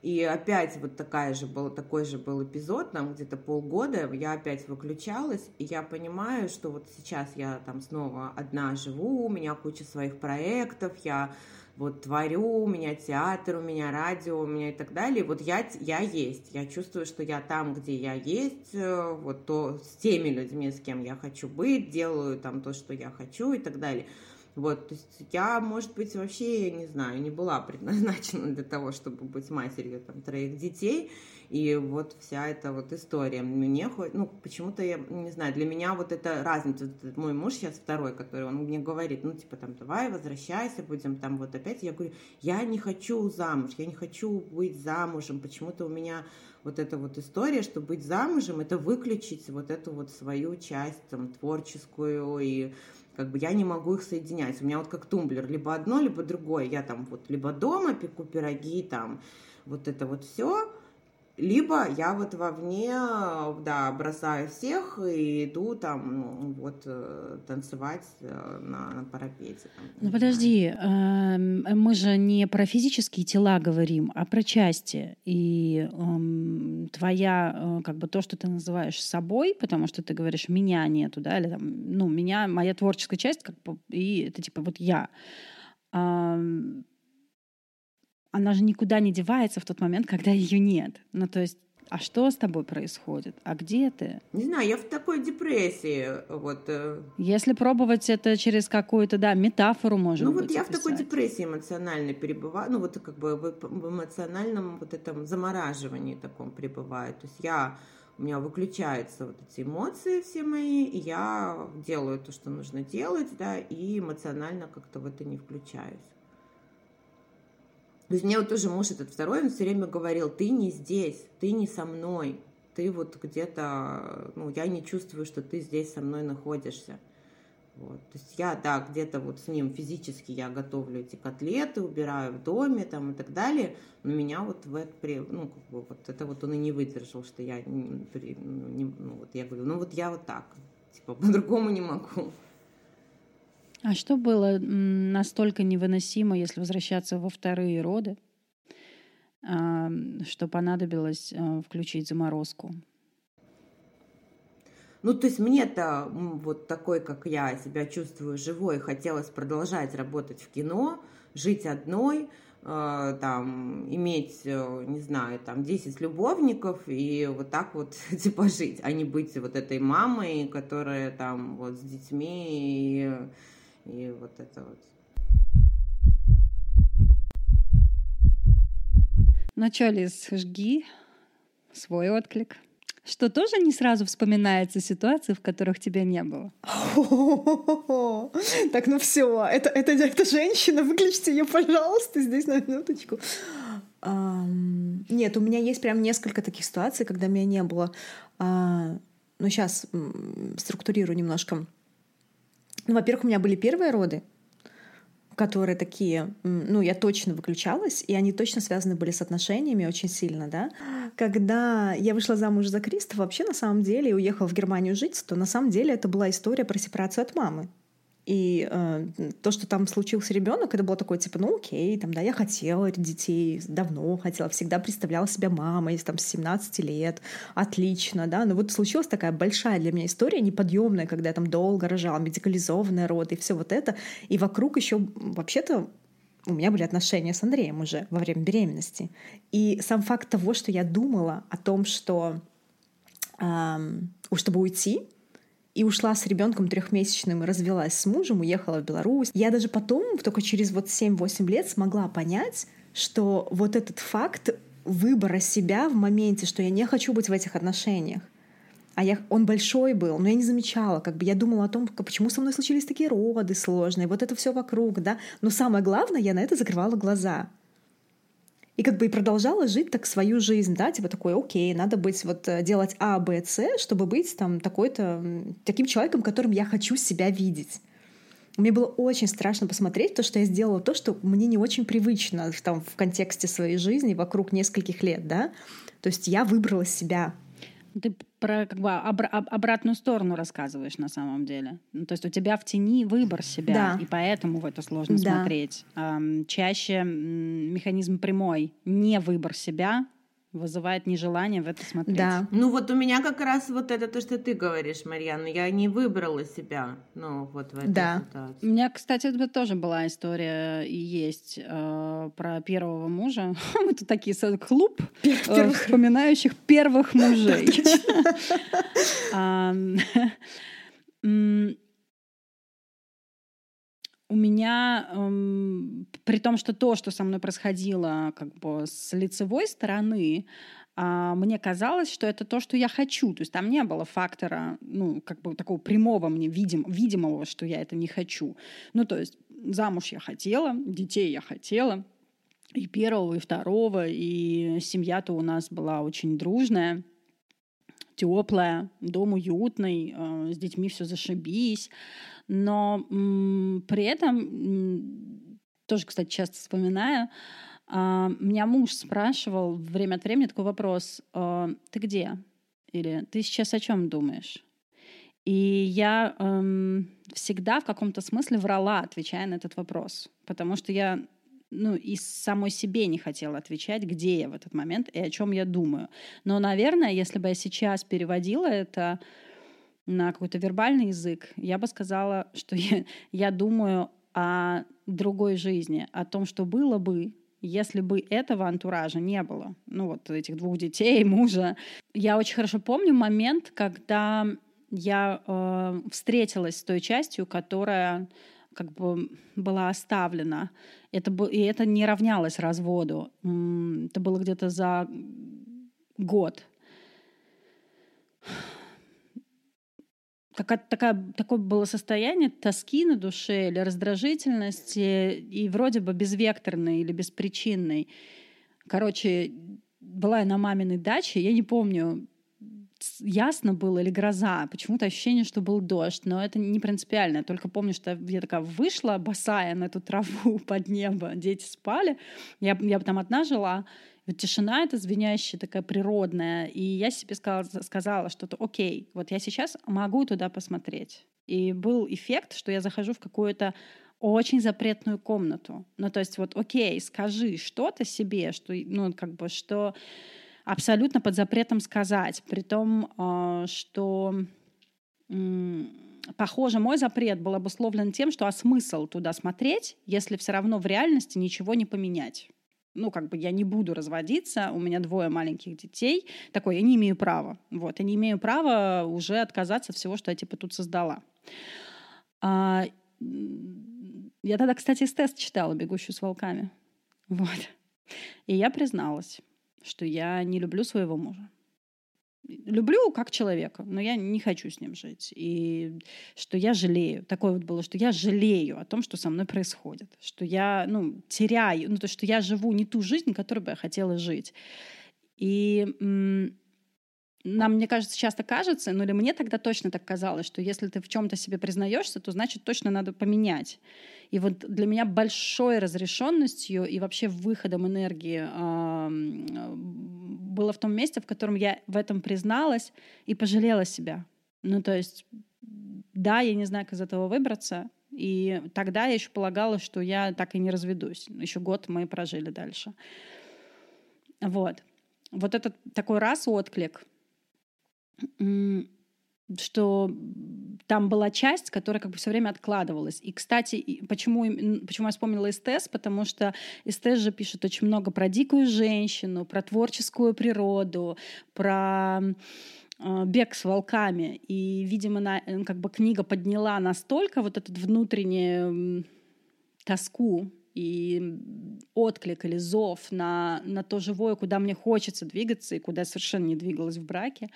и опять вот такая же был, такой же был эпизод, там где-то полгода, я опять выключалась, и я понимаю, что вот сейчас я там снова одна живу, у меня куча своих проектов, я вот творю, у меня театр, у меня радио, у меня и так далее. Вот я, я есть, я чувствую, что я там, где я есть, э, вот то с теми людьми, с кем я хочу быть, делаю там то, что я хочу и так далее. Вот, то есть я, может быть, вообще, не знаю, не была предназначена для того, чтобы быть матерью там троих детей, и вот вся эта вот история. Мне хоть, ну, почему-то я, не знаю, для меня вот эта разница, мой муж сейчас второй, который, он мне говорит, ну, типа, там, давай, возвращайся, будем там вот опять. Я говорю, я не хочу замуж, я не хочу быть замужем, почему-то у меня вот эта вот история, что быть замужем, это выключить вот эту вот свою часть там творческую и как бы я не могу их соединять. У меня вот как тумблер, либо одно, либо другое. Я там вот либо дома пеку пироги, там вот это вот все, либо я вот вовне, да, бросаю всех и иду там, вот, э, танцевать э, на, на парапете. Ну, подожди, э, мы же не про физические тела говорим, а про части. И э, твоя, как бы то, что ты называешь собой, потому что ты говоришь, меня нету, да, или там, ну, меня, моя творческая часть, как бы, и это типа вот я. Она же никуда не девается в тот момент, когда ее нет. Ну, то есть а что с тобой происходит? А где ты? Не знаю, я в такой депрессии. Вот. Э. Если пробовать это через какую-то, да, метафору, может ну, быть. Вот я описать. в такой депрессии эмоциональной перебываю, ну вот как бы в эмоциональном вот этом замораживании таком пребываю. То есть я у меня выключаются вот эти эмоции все мои, и я делаю то, что нужно делать, да, и эмоционально как-то в это не включаюсь. То есть мне вот тоже муж этот второй, он все время говорил, ты не здесь, ты не со мной, ты вот где-то, ну, я не чувствую, что ты здесь со мной находишься. Вот. То есть я, да, где-то вот с ним физически я готовлю эти котлеты, убираю в доме там и так далее, но меня вот в это, ну, как бы вот это вот он и не выдержал, что я, не, ну, ну, вот я говорю, ну вот я вот так, типа по-другому не могу. А что было настолько невыносимо, если возвращаться во вторые роды, что понадобилось э, включить заморозку? Ну, то есть мне-то вот такой, как я, себя чувствую живой, хотелось продолжать работать в кино, жить одной, э, там, иметь, э, не знаю, там, 10 любовников и вот так вот, типа, жить, а не быть вот этой мамой, которая там вот с детьми и и вот это вот. Лиз, жги свой отклик. Что тоже не сразу вспоминается ситуации, в которых тебя не было. Так, ну все, это, это, это женщина, выключите ее, пожалуйста, здесь на минуточку. Нет, у меня есть прям несколько таких ситуаций, когда меня не было. А, ну, сейчас структурирую немножко. Ну, во-первых, у меня были первые роды, которые такие, ну, я точно выключалась, и они точно связаны были с отношениями очень сильно, да. Когда я вышла замуж за Криста, вообще на самом деле и уехала в Германию жить, то на самом деле это была история про сепарацию от мамы. И э, то, что там случился ребенок, это было такое типа, ну окей, там, да, я хотела детей, давно хотела, всегда представляла себя мамой, там, с 17 лет, отлично, да, но вот случилась такая большая для меня история, неподъемная, когда я там долго рожала, медикализованная роды и все вот это, и вокруг еще вообще-то у меня были отношения с Андреем уже во время беременности. И сам факт того, что я думала о том, что эм, чтобы уйти, и ушла с ребенком трехмесячным и развелась с мужем, уехала в Беларусь. Я даже потом, только через вот 7-8 лет смогла понять, что вот этот факт выбора себя в моменте, что я не хочу быть в этих отношениях, а я, он большой был, но я не замечала, как бы я думала о том, почему со мной случились такие роды сложные, вот это все вокруг, да. Но самое главное, я на это закрывала глаза. И как бы и продолжала жить так свою жизнь, да, типа такой, окей, надо быть вот э, делать А, Б, С, чтобы быть там такой-то, таким человеком, которым я хочу себя видеть. Мне было очень страшно посмотреть то, что я сделала то, что мне не очень привычно там, в контексте своей жизни вокруг нескольких лет, да. То есть я выбрала себя, ты про как бы обра- обратную сторону рассказываешь на самом деле. Ну, то есть у тебя в тени выбор себя, да. и поэтому в это сложно да. смотреть. Эм, чаще механизм прямой, не выбор себя, вызывает нежелание в это смотреть. Да. Ну вот у меня как раз вот это то, что ты говоришь, Марьяна, я не выбрала себя, ну вот в этой да. ситуации. У меня, кстати, это тоже была история и есть э, про первого мужа. Мы тут такие клуб э, вспоминающих первых мужей. у меня, эм, при том, что то, что со мной происходило как бы с лицевой стороны, э, мне казалось, что это то, что я хочу. То есть там не было фактора, ну, как бы такого прямого мне видим, видимого, что я это не хочу. Ну, то есть замуж я хотела, детей я хотела, и первого, и второго, и семья-то у нас была очень дружная теплая, дом уютный, э, с детьми все зашибись. Но при этом, тоже, кстати, часто вспоминаю, а, меня муж спрашивал время от времени такой вопрос, «А, ты где? Или ты сейчас о чем думаешь? И я эм, всегда в каком-то смысле врала, отвечая на этот вопрос, потому что я ну, и самой себе не хотела отвечать, где я в этот момент и о чем я думаю. Но, наверное, если бы я сейчас переводила это на какой-то вербальный язык, я бы сказала, что я, я думаю о другой жизни, о том, что было бы, если бы этого антуража не было, ну вот этих двух детей, мужа. Я очень хорошо помню момент, когда я э, встретилась с той частью, которая как бы была оставлена. Это, и это не равнялось разводу. Это было где-то за год. Какая такая, такое было состояние тоски на душе или раздражительности, и вроде бы безвекторной или беспричинной. Короче, была я на маминой даче, я не помню, ясно было или гроза. Почему-то ощущение, что был дождь, но это не принципиально. Только помню, что я такая вышла босая на эту траву под небо, дети спали, я, я там одна жила, тишина эта звенящая, такая природная. И я себе сказала, сказала что-то, окей, вот я сейчас могу туда посмотреть. И был эффект, что я захожу в какую-то очень запретную комнату. Ну, то есть вот, окей, скажи что-то себе, что, ну, как бы, что абсолютно под запретом сказать. При том, а, что похоже, мой запрет был обусловлен тем, что а смысл туда смотреть, если все равно в реальности ничего не поменять. Ну, как бы я не буду разводиться, у меня двое маленьких детей. Такой, я не имею права. Вот, я не имею права уже отказаться от всего, что я типа тут создала. А, я тогда, кстати, тест читала «Бегущую с волками». Вот. И я призналась что я не люблю своего мужа. Люблю как человека, но я не хочу с ним жить. И что я жалею. Такое вот было, что я жалею о том, что со мной происходит. Что я ну, теряю, ну, то, что я живу не ту жизнь, которую бы я хотела жить. И нам, мне кажется, часто кажется, ну или мне тогда точно так казалось, что если ты в чем-то себе признаешься, то значит точно надо поменять. И вот для меня большой разрешенностью и вообще выходом энергии э, было в том месте, в котором я в этом призналась и пожалела себя. Ну то есть, да, я не знаю, как из этого выбраться, и тогда я еще полагала, что я так и не разведусь. Еще год мы прожили дальше. Вот. Вот этот такой раз отклик, что там была часть, которая как бы все время откладывалась. И, кстати, почему, почему я вспомнила Эстес? Потому что Эстес же пишет очень много про дикую женщину, про творческую природу, про э, бег с волками. И, видимо, на, как бы книга подняла настолько вот эту внутреннюю тоску и отклик или зов на, на то живое, куда мне хочется двигаться и куда я совершенно не двигалась в браке,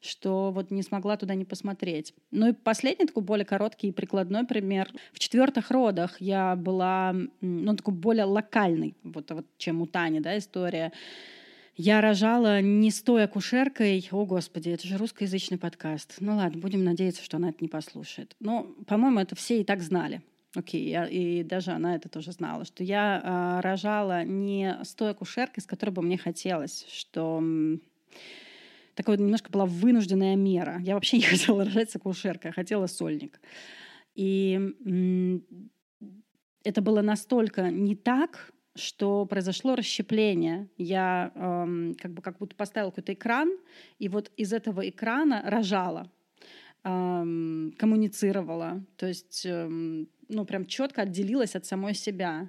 что вот не смогла туда не посмотреть. Ну и последний такой более короткий и прикладной пример. В четвертых родах я была, ну, такой более локальный, вот, вот чем у Тани, да, история. Я рожала не стоя кушеркой. О, Господи, это же русскоязычный подкаст. Ну ладно, будем надеяться, что она это не послушает. Но, по-моему, это все и так знали. Окей, okay, и даже она это тоже знала, что я э, рожала не с той акушеркой, с которой бы мне хотелось, что такая вот немножко была вынужденная мера. Я вообще не хотела рожать с акушеркой, а хотела сольник. И это было настолько не так, что произошло расщепление. Я эм, как бы как будто поставила какой-то экран, и вот из этого экрана рожала, эм, коммуницировала. То есть эм, ну, прям четко отделилась от самой себя.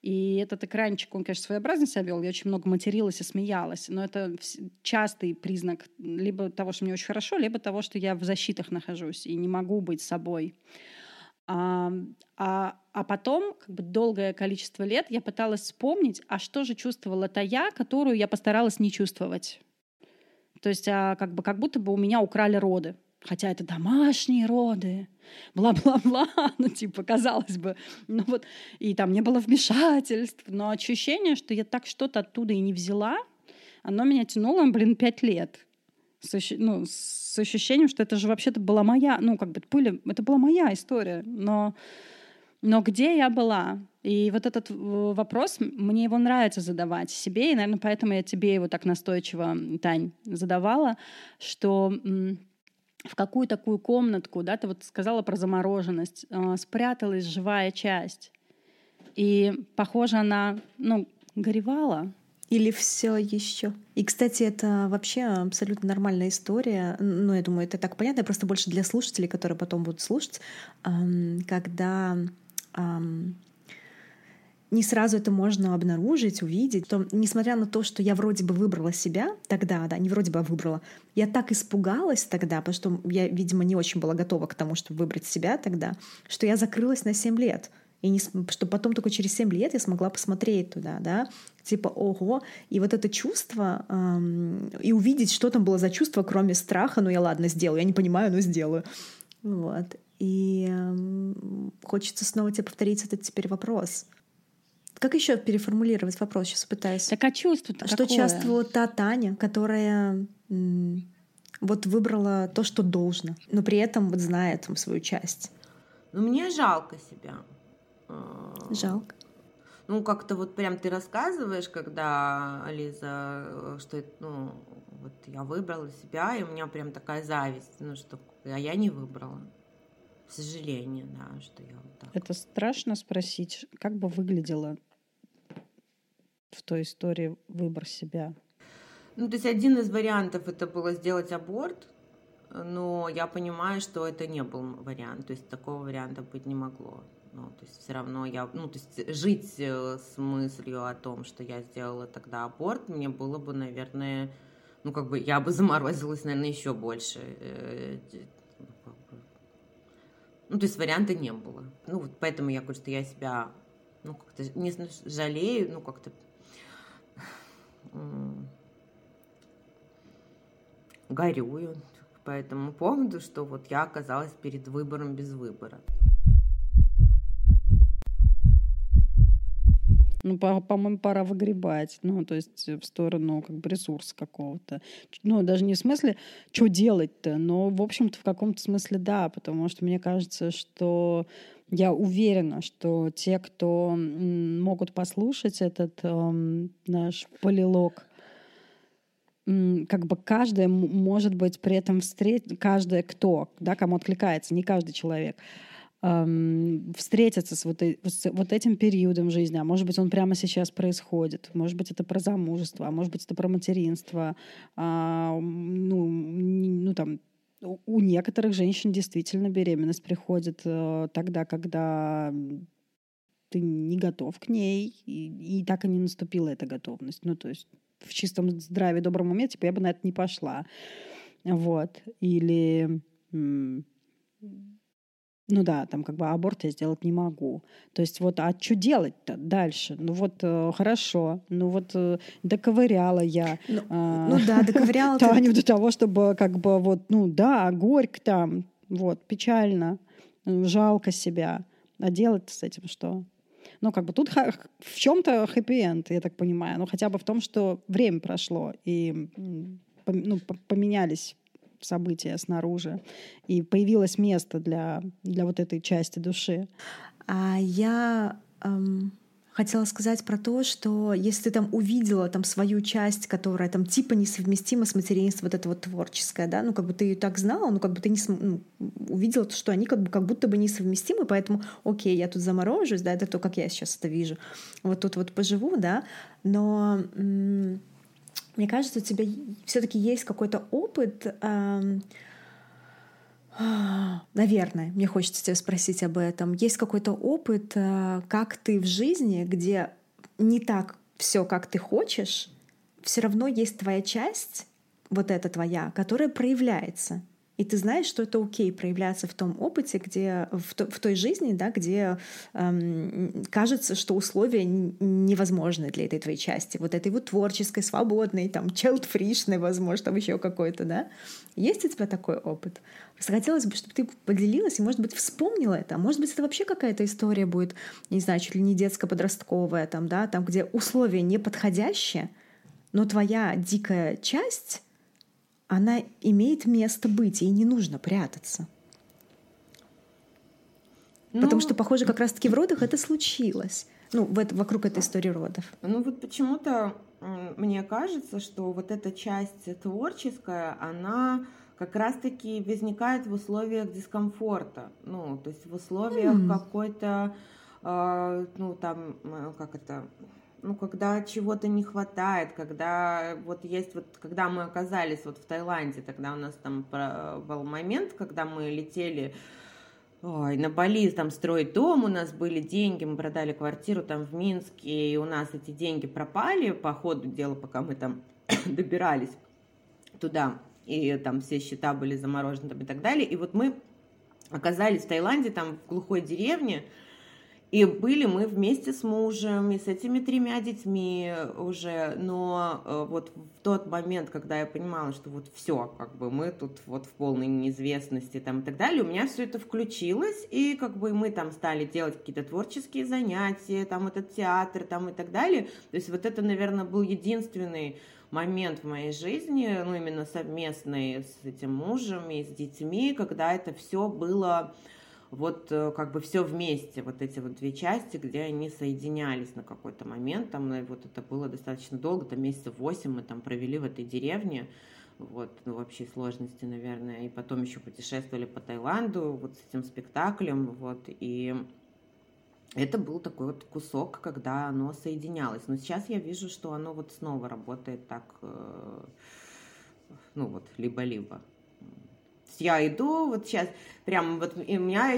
И этот экранчик, он, конечно, своеобразно себя вел. Я очень много материлась и смеялась. Но это частый признак либо того, что мне очень хорошо, либо того, что я в защитах нахожусь и не могу быть собой. А, а, а потом, как бы долгое количество лет, я пыталась вспомнить, а что же чувствовала та я, которую я постаралась не чувствовать. То есть а, как, бы, как будто бы у меня украли роды хотя это домашние роды, бла-бла-бла, ну, типа, казалось бы, ну вот, и там не было вмешательств, но ощущение, что я так что-то оттуда и не взяла, оно меня тянуло, блин, пять лет. С, ну, с ощущением, что это же вообще-то была моя, ну, как бы, были, это была моя история, но, но где я была? И вот этот вопрос, мне его нравится задавать себе, и, наверное, поэтому я тебе его так настойчиво, Тань, задавала, что в какую такую комнатку, да, ты вот сказала про замороженность, э, спряталась живая часть. И, похоже, она, ну, горевала. Или все еще. И, кстати, это вообще абсолютно нормальная история. Ну, я думаю, это так понятно, просто больше для слушателей, которые потом будут слушать, когда не сразу это можно обнаружить, увидеть, то, несмотря на то, что я вроде бы выбрала себя тогда, да, не вроде бы, а выбрала, я так испугалась тогда, потому что я, видимо, не очень была готова к тому, чтобы выбрать себя тогда, что я закрылась на 7 лет. И не, что потом только через 7 лет я смогла посмотреть туда, да, типа, ого, и вот это чувство, эм, и увидеть, что там было за чувство, кроме страха, ну я ладно сделаю, я не понимаю, но сделаю. Вот. И эм, хочется снова тебе повторить этот теперь вопрос. Как еще переформулировать вопрос? Сейчас пытаюсь. Так а чувство Что какое? чувствовала та Таня, которая вот выбрала то, что должно, но при этом вот знает там, свою часть? Ну, мне жалко себя. Жалко. Ну, как-то вот прям ты рассказываешь, когда, Ализа, что ну, вот я выбрала себя, и у меня прям такая зависть, ну, что а я не выбрала. Сожаление, да, что я вот так. Это страшно спросить, как бы выглядело в той истории выбор себя? Ну, то есть один из вариантов это было сделать аборт, но я понимаю, что это не был вариант, то есть такого варианта быть не могло. Ну, то есть все равно я, ну, то есть жить э, с мыслью о том, что я сделала тогда аборт, мне было бы, наверное, ну, как бы я бы заморозилась, наверное, еще больше. Э, ну, то есть варианта не было. Ну, вот поэтому я говорю, что я себя, ну, как-то не жалею, ну, как-то горюю по этому поводу, что вот я оказалась перед выбором без выбора. Ну, по- по-моему, пора выгребать. Ну, то есть в сторону как бы ресурса какого-то. Ну, даже не в смысле, что делать-то, но, в общем-то, в каком-то смысле да, потому что мне кажется, что я уверена, что те, кто могут послушать этот эм, наш полилог, как бы каждая может быть при этом встретить, каждая кто, да, кому откликается, не каждый человек, эм, встретиться с вот, с вот этим периодом жизни. А может быть, он прямо сейчас происходит. Может быть, это про замужество, а может быть, это про материнство. А, ну, ну, там, у некоторых женщин действительно беременность приходит э, тогда, когда ты не готов к ней, и, и так и не наступила эта готовность. Ну, то есть в чистом здравии, добром уме, типа, я бы на это не пошла. Вот. Или ну да, там как бы аборт я сделать не могу. То есть вот, а что делать-то дальше? Ну вот э, хорошо, ну вот э, доковыряла я. Ну, э, ну да, доковыряла. Таню до того, чтобы как бы вот, ну да, горько там, вот, печально, жалко себя. А делать с этим что? Ну, как бы тут в чем-то хэппи-энд, я так понимаю. Ну, хотя бы в том, что время прошло, и ну, поменялись события снаружи, и появилось место для, для вот этой части души. А я эм, хотела сказать про то, что если ты там увидела там свою часть, которая там типа несовместима с материнством, вот это вот творческое, да, ну как бы ты ее так знала, ну как бы ты не ну, увидела, что они как бы как будто бы несовместимы, поэтому окей, я тут заморожусь, да, это то, как я сейчас это вижу, вот тут вот поживу, да, но м- мне кажется, у тебя все-таки есть какой-то опыт. Эм, наверное, мне хочется тебя спросить об этом. Есть какой-то опыт, э, как ты в жизни, где не так все, как ты хочешь, все равно есть твоя часть, вот эта твоя, которая проявляется. И ты знаешь, что это окей проявляться в том опыте, где в, то, в той жизни, да, где эм, кажется, что условия невозможны для этой твоей части, вот этой вот творческой, свободной, там, child-фришной, возможно, там еще какой-то, да? Есть у тебя такой опыт? Хотелось бы, чтобы ты поделилась и, может быть, вспомнила это. А может быть, это вообще какая-то история будет, не знаю, чуть ли не детско-подростковая, там, да, там, где условия неподходящие, но твоя дикая часть она имеет место быть, и не нужно прятаться. Ну, Потому что, похоже, как раз-таки в родах это случилось. Ну, в это, вокруг этой истории родов. Ну, вот почему-то мне кажется, что вот эта часть творческая, она как раз-таки возникает в условиях дискомфорта. Ну, то есть в условиях mm. какой-то, э, ну, там, э, как это, ну, когда чего-то не хватает, когда вот есть вот, когда мы оказались вот в Таиланде, тогда у нас там был момент, когда мы летели Ой, на Бали там строить дом, у нас были деньги, мы продали квартиру там в Минске, и у нас эти деньги пропали по ходу дела, пока мы там добирались туда, и там все счета были заморожены там, и так далее. И вот мы оказались в Таиланде, там в глухой деревне, и были мы вместе с мужем и с этими тремя детьми уже, но э, вот в тот момент, когда я понимала, что вот все, как бы мы тут вот в полной неизвестности там и так далее, у меня все это включилось, и как бы мы там стали делать какие-то творческие занятия, там этот театр там и так далее. То есть вот это, наверное, был единственный момент в моей жизни, ну именно совместный с этим мужем и с детьми, когда это все было вот э, как бы все вместе, вот эти вот две части, где они соединялись на какой-то момент, там э, вот это было достаточно долго, там месяцев восемь мы там провели в этой деревне, вот, ну, в общей сложности, наверное, и потом еще путешествовали по Таиланду вот с этим спектаклем, вот, и это был такой вот кусок, когда оно соединялось. Но сейчас я вижу, что оно вот снова работает так, э, ну вот, либо-либо я иду, вот сейчас прям вот и у меня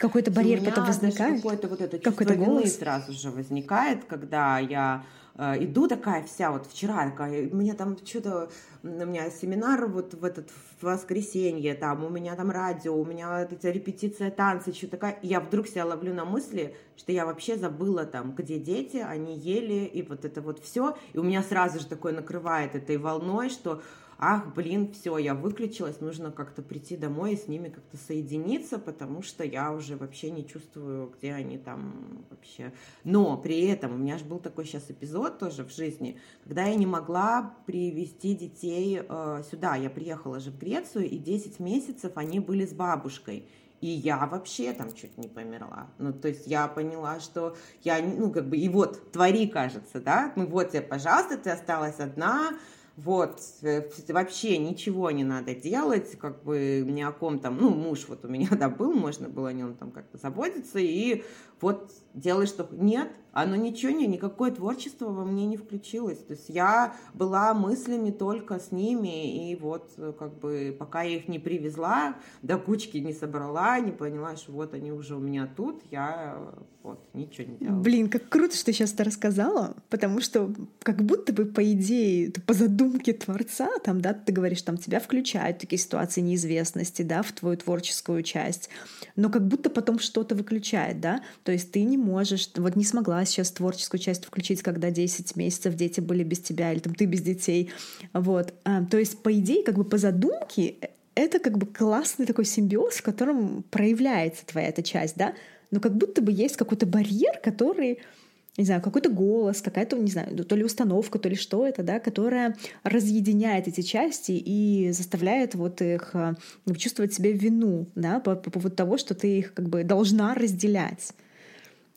какой-то барьер потом возникает? Какое-то вот это чувство какой вины голос? сразу же возникает, когда я э, иду такая вся, вот вчера такая, у меня там что-то, у меня семинар вот в этот в воскресенье, там, у меня там радио, у меня эта репетиция танца, что такая, и я вдруг себя ловлю на мысли, что я вообще забыла там, где дети, они ели, и вот это вот все, и у меня сразу же такое накрывает этой волной, что ах, блин, все, я выключилась, нужно как-то прийти домой и с ними как-то соединиться, потому что я уже вообще не чувствую, где они там вообще. Но при этом у меня же был такой сейчас эпизод тоже в жизни, когда я не могла привести детей э, сюда. Я приехала же в Грецию, и 10 месяцев они были с бабушкой. И я вообще там чуть не померла. Ну, то есть я поняла, что я, ну, как бы, и вот, твори, кажется, да? Ну, вот тебе, пожалуйста, ты осталась одна, вот, э, вообще ничего не надо делать, как бы ни о ком там, ну, муж вот у меня, да, был, можно было о нем там как-то заботиться, и вот делай, что... Нет, оно ничего не, никакое творчество во мне не включилось. То есть я была мыслями только с ними, и вот как бы пока я их не привезла, до кучки не собрала, не поняла, что вот они уже у меня тут, я вот ничего не делала. Блин, как круто, что ты сейчас это рассказала, потому что как будто бы по идее, по задумке Творца, там, да, ты говоришь, там тебя включают такие ситуации неизвестности, да, в твою творческую часть, но как будто потом что-то выключает, да, то есть ты не можешь, вот не смогла сейчас творческую часть включить, когда 10 месяцев дети были без тебя, или там ты без детей. Вот. А, то есть, по идее, как бы по задумке, э, это как бы классный такой симбиоз, в котором проявляется твоя эта часть, да? Но как будто бы есть какой-то барьер, который не знаю, какой-то голос, какая-то, не знаю, то ли установка, то ли что это, да, которая разъединяет эти части и заставляет вот их э, чувствовать себе вину, да, по, по поводу того, что ты их как бы должна разделять.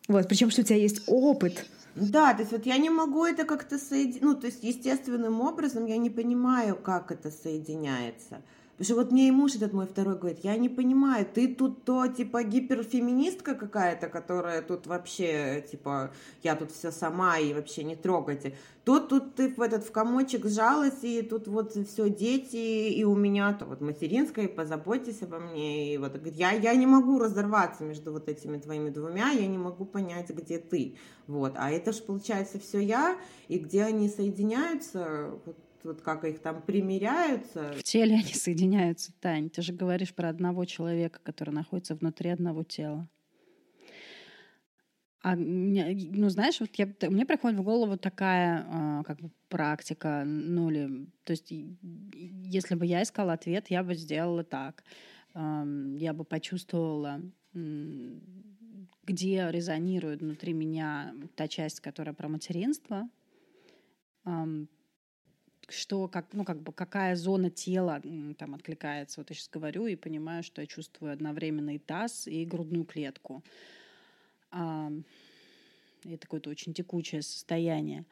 Вот, причем, что у тебя есть опыт. Да, то есть вот я не могу это как-то соединить, ну, то есть естественным образом я не понимаю, как это соединяется. Потому что вот мне и муж этот мой второй говорит, я не понимаю, ты тут то, типа, гиперфеминистка какая-то, которая тут вообще, типа, я тут все сама и вообще не трогайте. Тут, тут ты в этот в комочек сжалась, и тут вот все дети, и у меня то вот материнская, позаботьтесь обо мне. И вот я, я не могу разорваться между вот этими твоими двумя, я не могу понять, где ты. Вот. А это же получается все я, и где они соединяются, вот вот как их там примеряются. В теле они соединяются, Тань. Ты же говоришь про одного человека, который находится внутри одного тела. А ну, знаешь, вот я, мне приходит в голову такая э, как бы практика, ну или, то есть, если бы я искала ответ, я бы сделала так. Я бы почувствовала, где резонирует внутри меня та часть, которая про материнство, что, как, ну, как бы, какая зона тела там откликается. Вот я сейчас говорю и понимаю, что я чувствую одновременно и таз, и грудную клетку. А, это какое-то очень текучее состояние.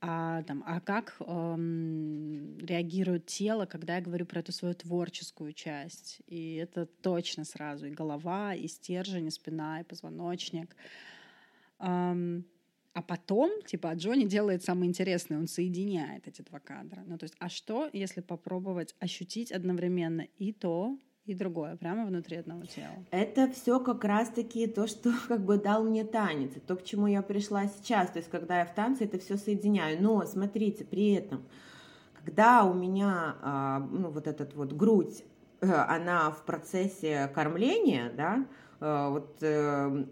А, там, а как эм, реагирует тело, когда я говорю про эту свою творческую часть? И это точно сразу и голова, и стержень, и спина, и позвоночник. Эм, а потом, типа, Джонни делает самое интересное, он соединяет эти два кадра. Ну, то есть, а что, если попробовать ощутить одновременно и то, и другое, прямо внутри одного тела. Это все как раз-таки то, что как бы дал мне танец, то, к чему я пришла сейчас. То есть, когда я в танце, это все соединяю. Но смотрите, при этом, когда у меня а, ну, вот этот вот грудь, э, она в процессе кормления, да, э, вот э,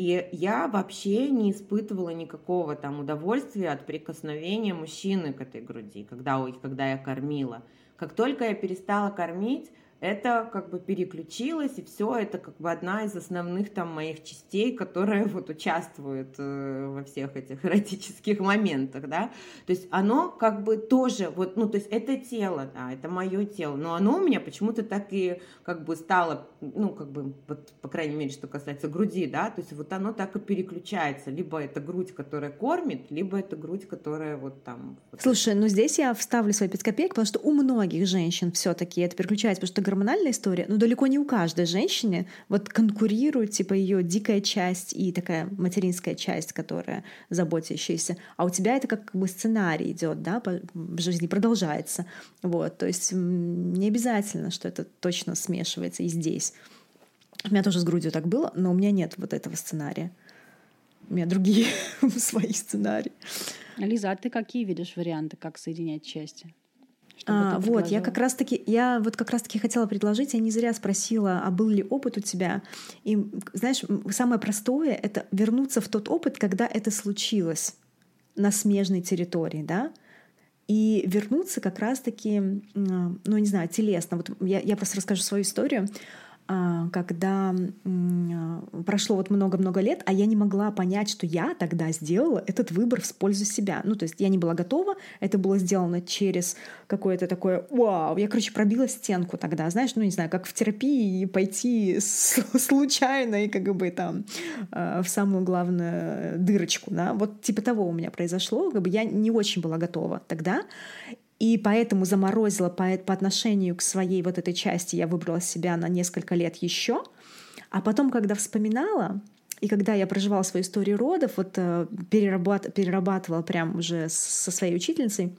и я вообще не испытывала никакого там удовольствия от прикосновения мужчины к этой груди, когда, когда я кормила. Как только я перестала кормить, это как бы переключилось, и все это как бы одна из основных там моих частей, которая вот участвует э, во всех этих эротических моментах, да, то есть оно как бы тоже вот, ну, то есть это тело, да, это мое тело, но оно у меня почему-то так и как бы стало, ну, как бы, вот, по крайней мере, что касается груди, да, то есть вот оно так и переключается, либо это грудь, которая кормит, либо это грудь, которая вот там... Вот Слушай, ну здесь я вставлю свои 5 копеек, потому что у многих женщин все-таки это переключается, потому что гормональная история, но далеко не у каждой женщины вот конкурирует типа ее дикая часть и такая материнская часть, которая заботящаяся, а у тебя это как бы сценарий идет, да, в жизни продолжается, вот, то есть не обязательно, что это точно смешивается и здесь. У меня тоже с грудью так было, но у меня нет вот этого сценария. У меня другие свои сценарии. Лиза, а ты какие видишь варианты, как соединять части? А, вот, я как раз таки, я вот как раз таки хотела предложить, я не зря спросила, а был ли опыт у тебя. И знаешь, самое простое — это вернуться в тот опыт, когда это случилось на смежной территории, да, и вернуться как раз-таки, ну, не знаю, телесно. Вот я, я просто расскажу свою историю. А, когда прошло вот много-много лет, а я не могла понять, что я тогда сделала этот выбор в пользу себя. Ну, то есть я не была готова, это было сделано через какое-то такое «Вау!» Я, короче, пробила стенку тогда, знаешь, ну, не знаю, как в терапии пойти случайно и как бы там а, в самую главную дырочку, да, вот типа того у меня произошло, как бы я не очень была готова тогда, и поэтому заморозила по, по отношению к своей вот этой части, я выбрала себя на несколько лет еще. А потом, когда вспоминала, и когда я проживала свою историю родов, вот э, перерабат, перерабатывала прям уже со своей учительницей,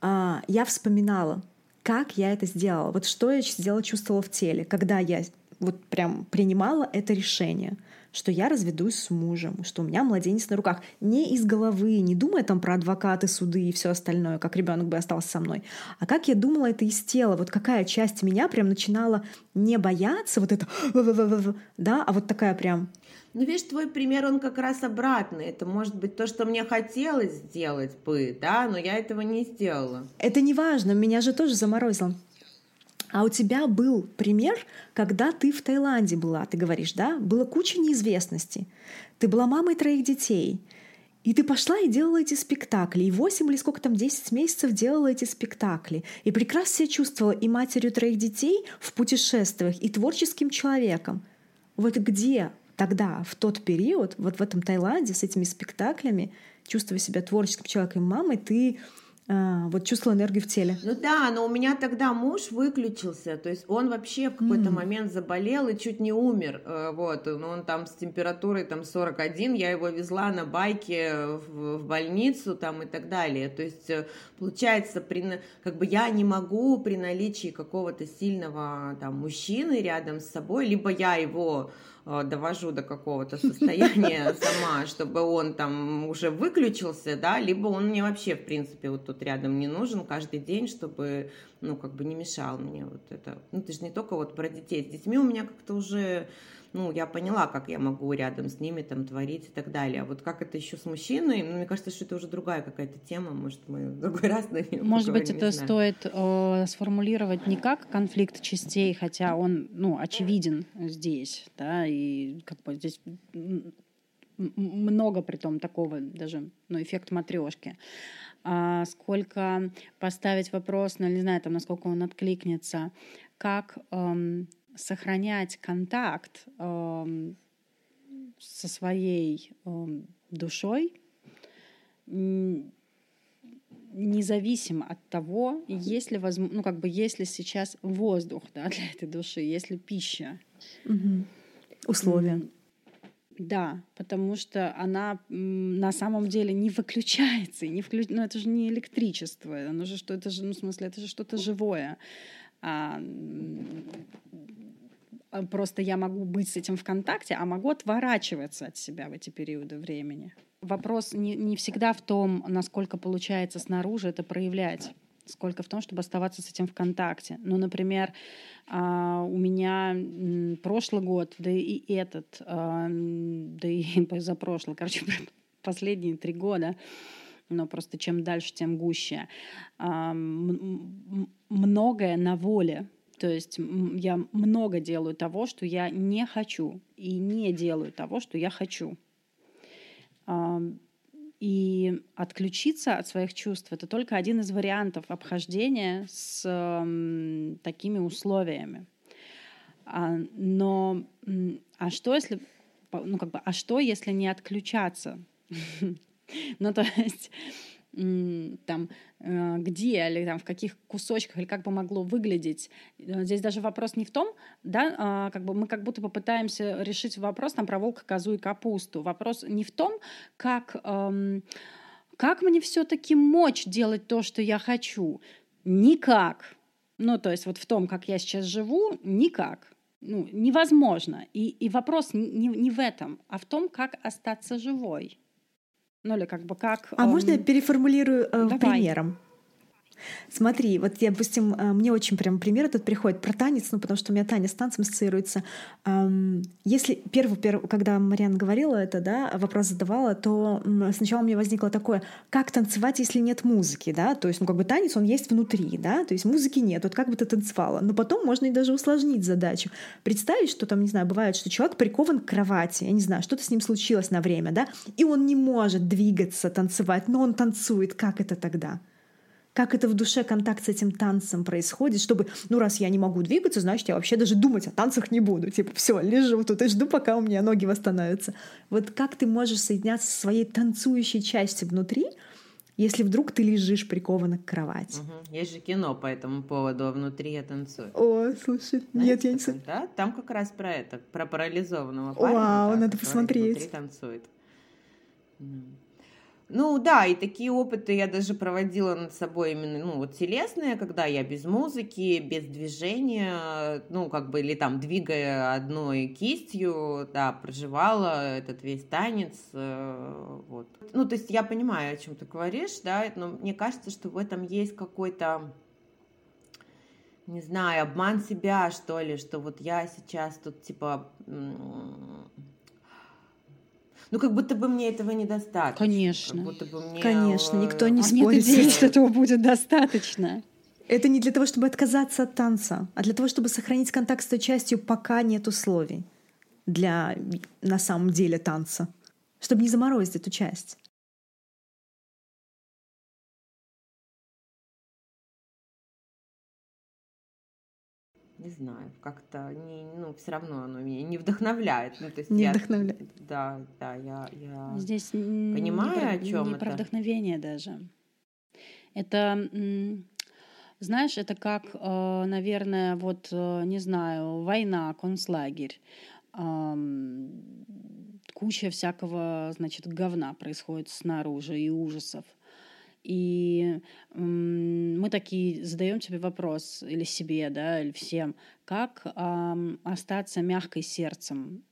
а, я вспоминала, как я это сделала, вот что я сделала, чувствовала в теле, когда я вот прям принимала это решение — что я разведусь с мужем, что у меня младенец на руках. Не из головы, не думая там про адвокаты, суды и все остальное, как ребенок бы остался со мной, а как я думала это из тела, вот какая часть меня прям начинала не бояться, вот это, да, а вот такая прям ну, видишь, твой пример, он как раз обратный. Это может быть то, что мне хотелось сделать бы, да, но я этого не сделала. Это не важно, меня же тоже заморозило. А у тебя был пример, когда ты в Таиланде была, ты говоришь, да? Было куча неизвестности. Ты была мамой троих детей. И ты пошла и делала эти спектакли. И 8 или сколько там, 10 месяцев делала эти спектакли. И прекрасно себя чувствовала и матерью троих детей в путешествиях, и творческим человеком. Вот где тогда, в тот период, вот в этом Таиланде с этими спектаклями, чувствуя себя творческим человеком и мамой, ты а, вот чувствовала энергию в теле. Ну да, но у меня тогда муж выключился, то есть он вообще в какой-то mm. момент заболел и чуть не умер, э, вот, но он там с температурой там 41, я его везла на байке в, в больницу там и так далее, то есть э, получается, при, как бы я не могу при наличии какого-то сильного там мужчины рядом с собой, либо я его Э, довожу до какого-то состояния сама, чтобы он там уже выключился, да, либо он мне вообще, в принципе, вот тут рядом не нужен каждый день, чтобы, ну, как бы не мешал мне вот это. Ну, ты же не только вот про детей. С детьми у меня как-то уже ну, я поняла, как я могу рядом с ними там творить и так далее. А вот как это еще с мужчиной, ну, мне кажется, что это уже другая какая-то тема, может, мы в другой раз на нее Может быть, это стоит э, сформулировать не как конфликт частей, хотя он, ну, очевиден здесь, да, и как бы здесь много при том такого даже, ну, эффект матрешки. А сколько поставить вопрос, ну, не знаю, там, насколько он откликнется, как эм, сохранять контакт э, со своей э, душой, независимо от того, есть ли, возможно, ну, как бы, есть ли сейчас воздух да, для этой души, есть ли пища. Угу. Условия. Да, потому что она на самом деле не выключается, не включ... ну это же не электричество, оно же что это же, ну в смысле это же что-то живое, А, просто я могу быть с этим в контакте, а могу отворачиваться от себя в эти периоды времени. Вопрос не, не всегда в том, насколько получается снаружи это проявлять сколько в том, чтобы оставаться с этим в контакте. Ну, например, а, у меня прошлый год, да и этот, а, да и позапрошлый, короче, последние три года, но просто чем дальше, тем гуще. А, многое на воле. То есть я много делаю того, что я не хочу, и не делаю того, что я хочу. И отключиться от своих чувств это только один из вариантов обхождения с такими условиями. А, но а что если, ну как бы, а что если не отключаться? Ну то есть там э, где или там в каких кусочках или как бы могло выглядеть. Э, здесь даже вопрос не в том, да, а, как бы мы как будто попытаемся решить вопрос там про волка, козу и капусту. Вопрос не в том, как эм, как мне все-таки мочь делать то, что я хочу. Никак. Ну, то есть вот в том, как я сейчас живу, никак. Ну, невозможно. И, и вопрос не, не в этом, а в том, как остаться живой. Ну или как бы как... А эм... можно я переформулирую э, примером? Смотри, вот я, допустим, э, мне очень прям пример этот приходит про танец, ну, потому что у меня танец с танцем ассоциируется. Если первый, первый когда Мариан говорила это, да, вопрос задавала, то сначала у меня возникло такое, как танцевать, если нет музыки, да, то есть, ну, как бы танец, он есть внутри, да, то есть музыки нет, вот как бы ты танцевала. Но потом можно и даже усложнить задачу. Представить, что там, не знаю, бывает, что человек прикован к кровати, я не знаю, что-то с ним случилось на время, да, и он не может двигаться, танцевать, но он танцует, как это тогда? Как это в душе контакт с этим танцем происходит, чтобы, ну, раз я не могу двигаться, значит, я вообще даже думать о танцах не буду. Типа, все, лежу тут и жду, пока у меня ноги восстановятся. Вот как ты можешь соединяться со своей танцующей частью внутри, если вдруг ты лежишь прикованно к кровати. Угу. Есть же кино по этому поводу, а внутри я танцую. О, слушай, Знаете, нет, я не знаю. Да, там как раз про это, про парализованного парня. Вау, да, надо посмотреть. Внутри танцует. Ну да, и такие опыты я даже проводила над собой именно, ну вот телесные, когда я без музыки, без движения, ну как бы или там двигая одной кистью, да, проживала этот весь танец, э, вот. Ну то есть я понимаю, о чем ты говоришь, да, но мне кажется, что в этом есть какой-то не знаю, обман себя, что ли, что вот я сейчас тут типа ну, как будто бы мне этого недостаточно. Конечно. Как будто бы мне... Конечно, никто не а спорит. Мне что этого будет достаточно. Это не для того, чтобы отказаться от танца, а для того, чтобы сохранить контакт с той частью, пока нет условий для на самом деле танца, чтобы не заморозить эту часть. Не знаю, как-то не, ну, все равно оно меня не вдохновляет. Ну, то есть не я, вдохновляет. Да, да, я, я Здесь понимаю, не про, о чем не это. про вдохновение даже. Это, знаешь, это как, э, наверное, вот, э, не знаю, война, концлагерь. Куча всякого, значит, говна происходит снаружи и ужасов. И мы такие задаем себе вопрос, или себе, да, или всем, как остаться мягкой сердцем?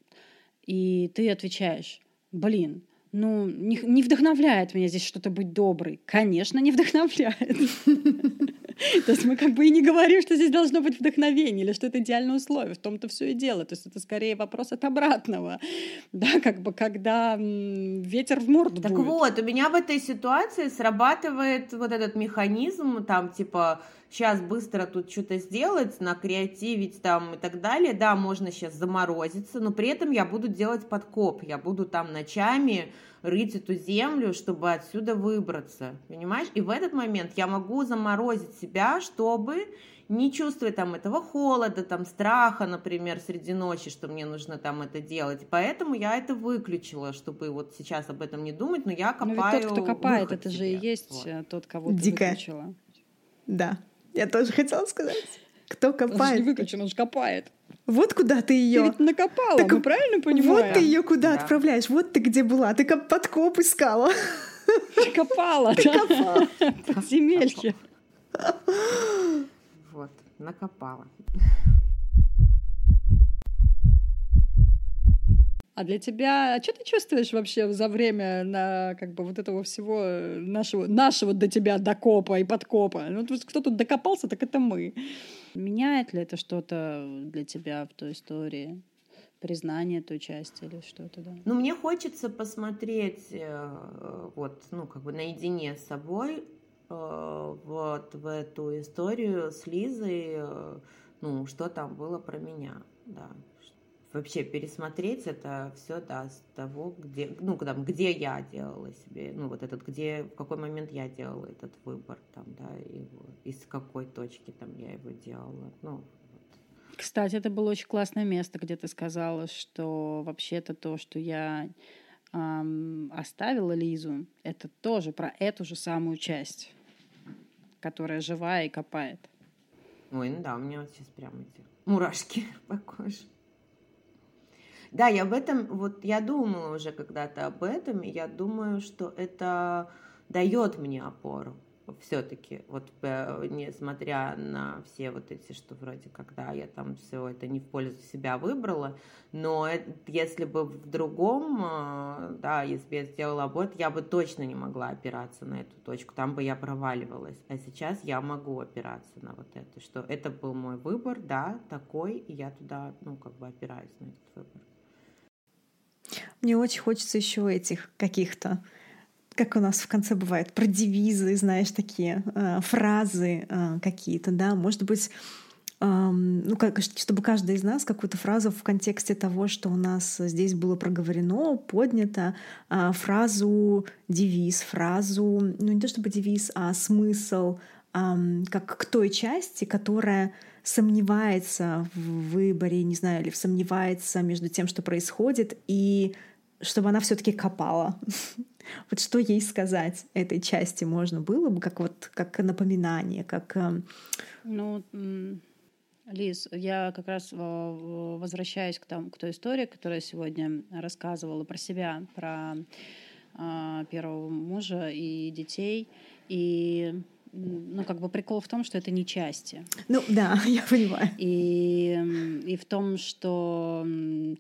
И ты отвечаешь, блин, ну, не, не вдохновляет меня здесь что-то быть доброй. Конечно, не вдохновляет. То есть мы как бы и не говорим, что здесь должно быть вдохновение или что это идеальное условие. В том-то все и дело. То есть это скорее вопрос от обратного. Да, как бы когда ветер в морду Так вот, у меня в этой ситуации срабатывает вот этот механизм, там, типа, сейчас быстро тут что-то сделать, накреативить там и так далее. Да, можно сейчас заморозиться, но при этом я буду делать подкоп. Я буду там ночами рыть эту землю, чтобы отсюда выбраться, понимаешь? И в этот момент я могу заморозить себя, чтобы не чувствовать там этого холода, там страха, например, среди ночи, что мне нужно там это делать. Поэтому я это выключила, чтобы вот сейчас об этом не думать, но я копаю Но ведь тот, кто копает, это себе. же и есть вот. э, тот, кого ты Дико. выключила. Да, я тоже хотела сказать. Кто копает? Он же не выключен, он же копает. Вот куда ты ее. Ты ведь накопала, Так мы правильно понимаем? Вот ты ее куда Да. отправляешь? Вот ты где была? Ты как подкоп искала. Ты копала, да? копала. Подземелье. Вот. накопала. А для тебя, а что ты чувствуешь вообще за время на как бы вот этого всего э, нашего, нашего до тебя докопа и подкопа? Ну, кто тут докопался, так это мы. Меняет ли это что-то для тебя в той истории? Признание той части или что-то, да? Ну, мне хочется посмотреть э, вот, ну, как бы наедине с собой э, вот в эту историю с Лизой, ну, что там было про меня, да вообще пересмотреть это все да, с того, где, ну, там, где я делала себе, ну, вот этот, где, в какой момент я делала этот выбор, там, да, его, из какой точки там я его делала, ну, кстати, это было очень классное место, где ты сказала, что вообще-то то, что я эм, оставила Лизу, это тоже про эту же самую часть, которая живая и копает. Ой, ну да, у меня вот сейчас прямо эти мурашки по коже. Да, я об этом, вот я думала уже когда-то об этом, и я думаю, что это дает мне опору все-таки, вот э, несмотря на все вот эти, что вроде когда я там все это не в пользу себя выбрала, но если бы в другом, э, да, если бы я сделала аборт, я бы точно не могла опираться на эту точку, там бы я проваливалась, а сейчас я могу опираться на вот это, что это был мой выбор, да, такой, и я туда, ну, как бы опираюсь на этот выбор. Мне очень хочется еще этих каких-то, как у нас в конце бывает, про девизы, знаешь, такие э, фразы э, какие-то, да, может быть, ну, как, чтобы каждый из нас какую-то фразу в контексте того, что у нас здесь было проговорено, поднято, э, фразу девиз, фразу, ну не то чтобы девиз, а смысл, как к той части, которая сомневается в выборе, не знаю, или сомневается между тем, что происходит, и чтобы она все-таки копала. Вот что ей сказать этой части можно было бы, как вот как напоминание, как... Эм, ну, Лиз, я как раз э, возвращаюсь к, там, к той истории, которую я сегодня рассказывала про себя, про э, первого мужа и детей. И ну, как бы прикол в том, что это не части. Ну, да, я понимаю. И, и в том, что а,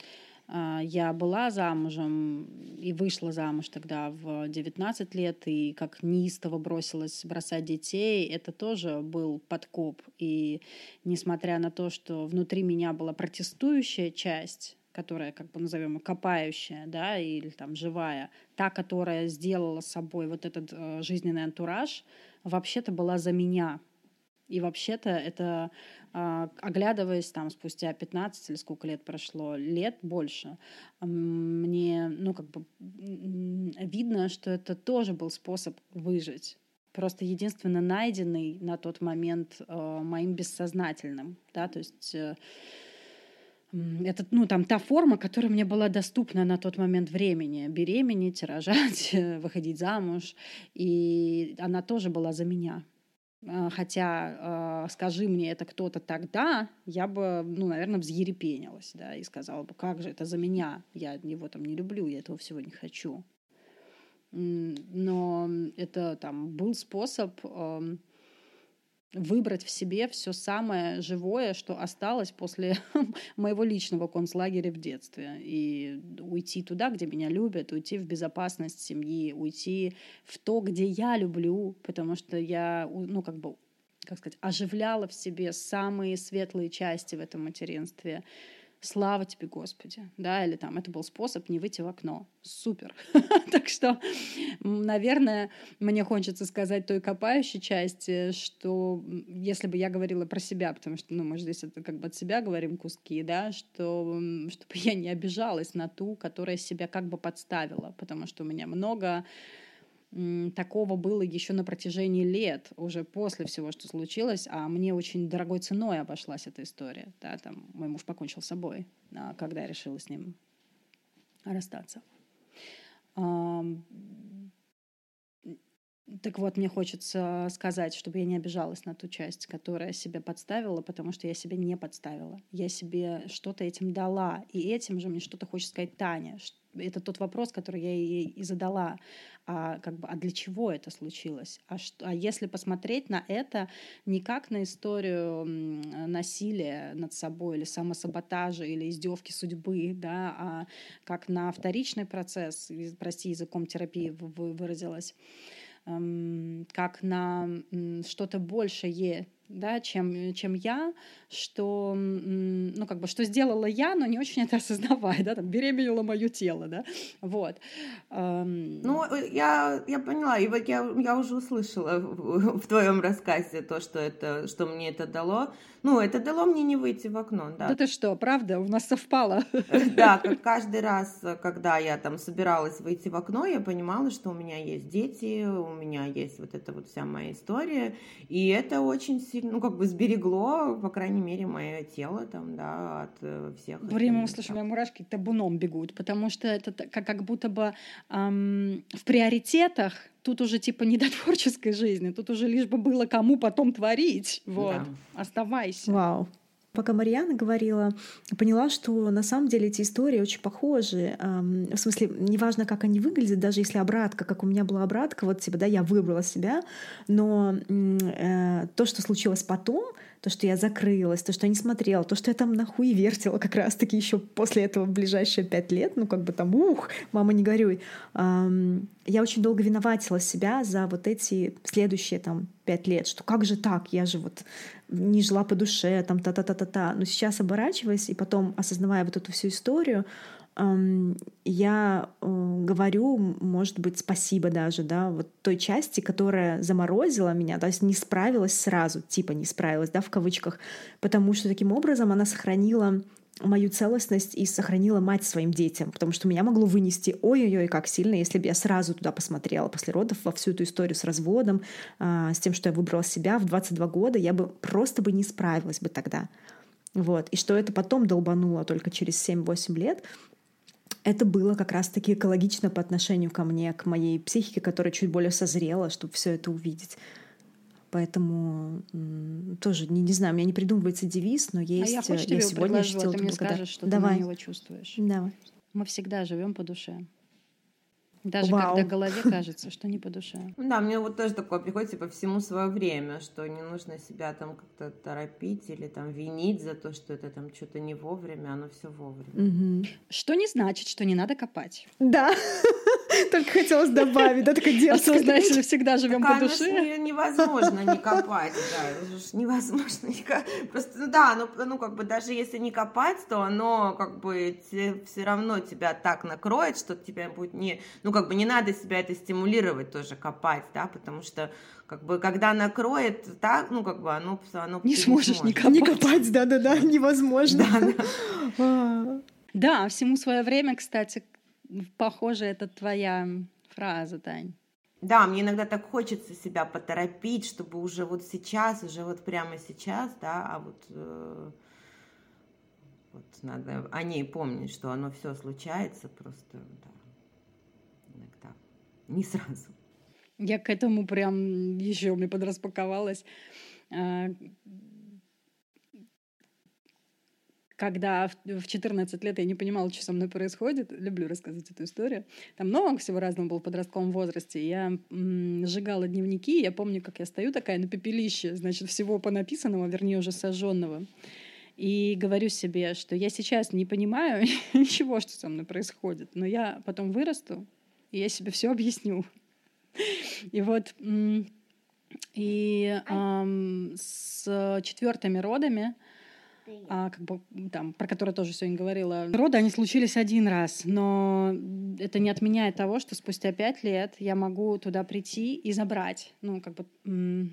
я была замужем и вышла замуж тогда в 19 лет, и как неистово бросилась бросать детей, это тоже был подкоп. И несмотря на то, что внутри меня была протестующая часть, которая, как бы назовем, копающая, да, или там живая, та, которая сделала собой вот этот э, жизненный антураж, вообще-то была за меня. И вообще-то это а, оглядываясь там спустя 15 или сколько лет прошло, лет больше, мне, ну, как бы видно, что это тоже был способ выжить. Просто единственно найденный на тот момент э, моим бессознательным, да, то есть э, это, ну, там, та форма, которая мне была доступна на тот момент времени. Беременеть, рожать, выходить замуж. И она тоже была за меня. А, хотя, а, скажи мне это кто-то тогда, я бы, ну, наверное, взъерепенилась, да, и сказала бы, как же это за меня, я его там не люблю, я этого всего не хочу. Но это там был способ выбрать в себе все самое живое, что осталось после моего личного концлагеря в детстве. И уйти туда, где меня любят, уйти в безопасность семьи, уйти в то, где я люблю, потому что я, ну, как бы, как сказать, оживляла в себе самые светлые части в этом материнстве слава тебе, Господи, да, или там это был способ не выйти в окно. Супер. так что, наверное, мне хочется сказать той копающей части, что если бы я говорила про себя, потому что, ну, мы же здесь это как бы от себя говорим куски, да, что чтобы я не обижалась на ту, которая себя как бы подставила, потому что у меня много такого было еще на протяжении лет, уже после всего, что случилось, а мне очень дорогой ценой обошлась эта история. Да, там мой муж покончил с собой, а, когда я решила с ним расстаться. Так вот, мне хочется сказать, чтобы я не обижалась на ту часть, которая себя подставила, потому что я себя не подставила. Я себе что-то этим дала, и этим же мне что-то хочет сказать Таня. Это тот вопрос, который я ей и задала. А, как бы, а для чего это случилось? А, что, а если посмотреть на это не как на историю насилия над собой или самосаботажа или издевки судьбы, да, а как на вторичный процесс, прости, языком терапии выразилась, как на что-то большее, да, чем, чем я, что, ну, как бы, что сделала я, но не очень это осознавая, да, там, беременела мое тело, да, вот. Ну, э, я, я поняла, и вот я, я уже услышала в, в твоем рассказе то, что это, что мне это дало, ну, это дало мне не выйти в окно, да. Да ты что, правда, у нас совпало. Да, как каждый раз, когда я там собиралась выйти в окно, я понимала, что у меня есть дети, у меня есть вот эта вот вся моя история, и это очень сильно, ну, как бы сберегло, по крайней мере, мое тело там, да, от э, всех. Время услышал, у меня мурашки табуном бегут, потому что это как, как будто бы эм, в приоритетах тут уже типа не до творческой жизни, тут уже лишь бы было кому потом творить. Вот, да. оставайся. Вау. Пока Марьяна говорила, поняла, что на самом деле эти истории очень похожи. В смысле, неважно, как они выглядят, даже если обратка, как у меня была обратка, вот типа, да, я выбрала себя, но э, то, что случилось потом, то, что я закрылась, то, что я не смотрела, то, что я там нахуй вертела как раз-таки еще после этого в ближайшие пять лет, ну как бы там, ух, мама, не горюй. Я очень долго виноватила себя за вот эти следующие там пять лет, что как же так, я же вот не жила по душе, там та-та-та-та-та. Но сейчас оборачиваясь и потом осознавая вот эту всю историю, я э, говорю, может быть, спасибо даже, да, вот той части, которая заморозила меня, то есть не справилась сразу, типа не справилась, да, в кавычках, потому что таким образом она сохранила мою целостность и сохранила мать своим детям, потому что меня могло вынести ой-ой-ой, как сильно, если бы я сразу туда посмотрела после родов во всю эту историю с разводом, э, с тем, что я выбрала себя в 22 года, я бы просто бы не справилась бы тогда. Вот. И что это потом долбануло только через 7-8 лет, это было как раз-таки экологично по отношению ко мне, к моей психике, которая чуть более созрела, чтобы все это увидеть. Поэтому тоже, не, не знаю, у меня не придумывается девиз, но есть... А я, хочешь, я сегодня ощутила ты мне скажешь, что Давай. ты на него чувствуешь. Давай. Мы всегда живем по душе. Даже Вау. когда голове кажется, что не по душе. Да, мне вот тоже такое приходит, типа, всему свое время, что не нужно себя там как-то торопить или там винить за то, что это там что-то не вовремя, оно все вовремя. Угу. Что не значит, что не надо копать. Да. Только хотелось добавить, да, такая. А то, знаешь, всегда живем по душе. невозможно не копать, да, невозможно не копать. Просто, ну да, ну, ну как бы даже если не копать, то оно как бы все равно тебя так накроет, что тебя будет не, ну как бы не надо себя это стимулировать тоже копать, да, потому что как бы когда накроет так, ну как бы оно, оно не сможешь не копать. Не копать, да-да-да, невозможно. Да, да. А. да, всему свое время, кстати, Похоже, это твоя фраза, Тань. Да, мне иногда так хочется себя поторопить, чтобы уже вот сейчас, уже вот прямо сейчас, да, а вот, э, вот надо о ней помнить, что оно все случается просто, да, иногда, не сразу. Я к этому прям еще мне подраспаковалась. Когда в 14 лет я не понимала, что со мной происходит, люблю рассказывать эту историю. Там много всего разного было в подростковом возрасте. Я м, сжигала дневники, я помню, как я стою такая на пепелище, значит, всего по написанному, вернее, уже сожженного. И говорю себе, что я сейчас не понимаю ничего, что со мной происходит, но я потом вырасту, и я себе все объясню. И вот и эм, с четвертыми родами а, как бы, там, про которые тоже сегодня говорила. Роды, они случились один раз, но это не отменяет того, что спустя пять лет я могу туда прийти и забрать, ну, как бы,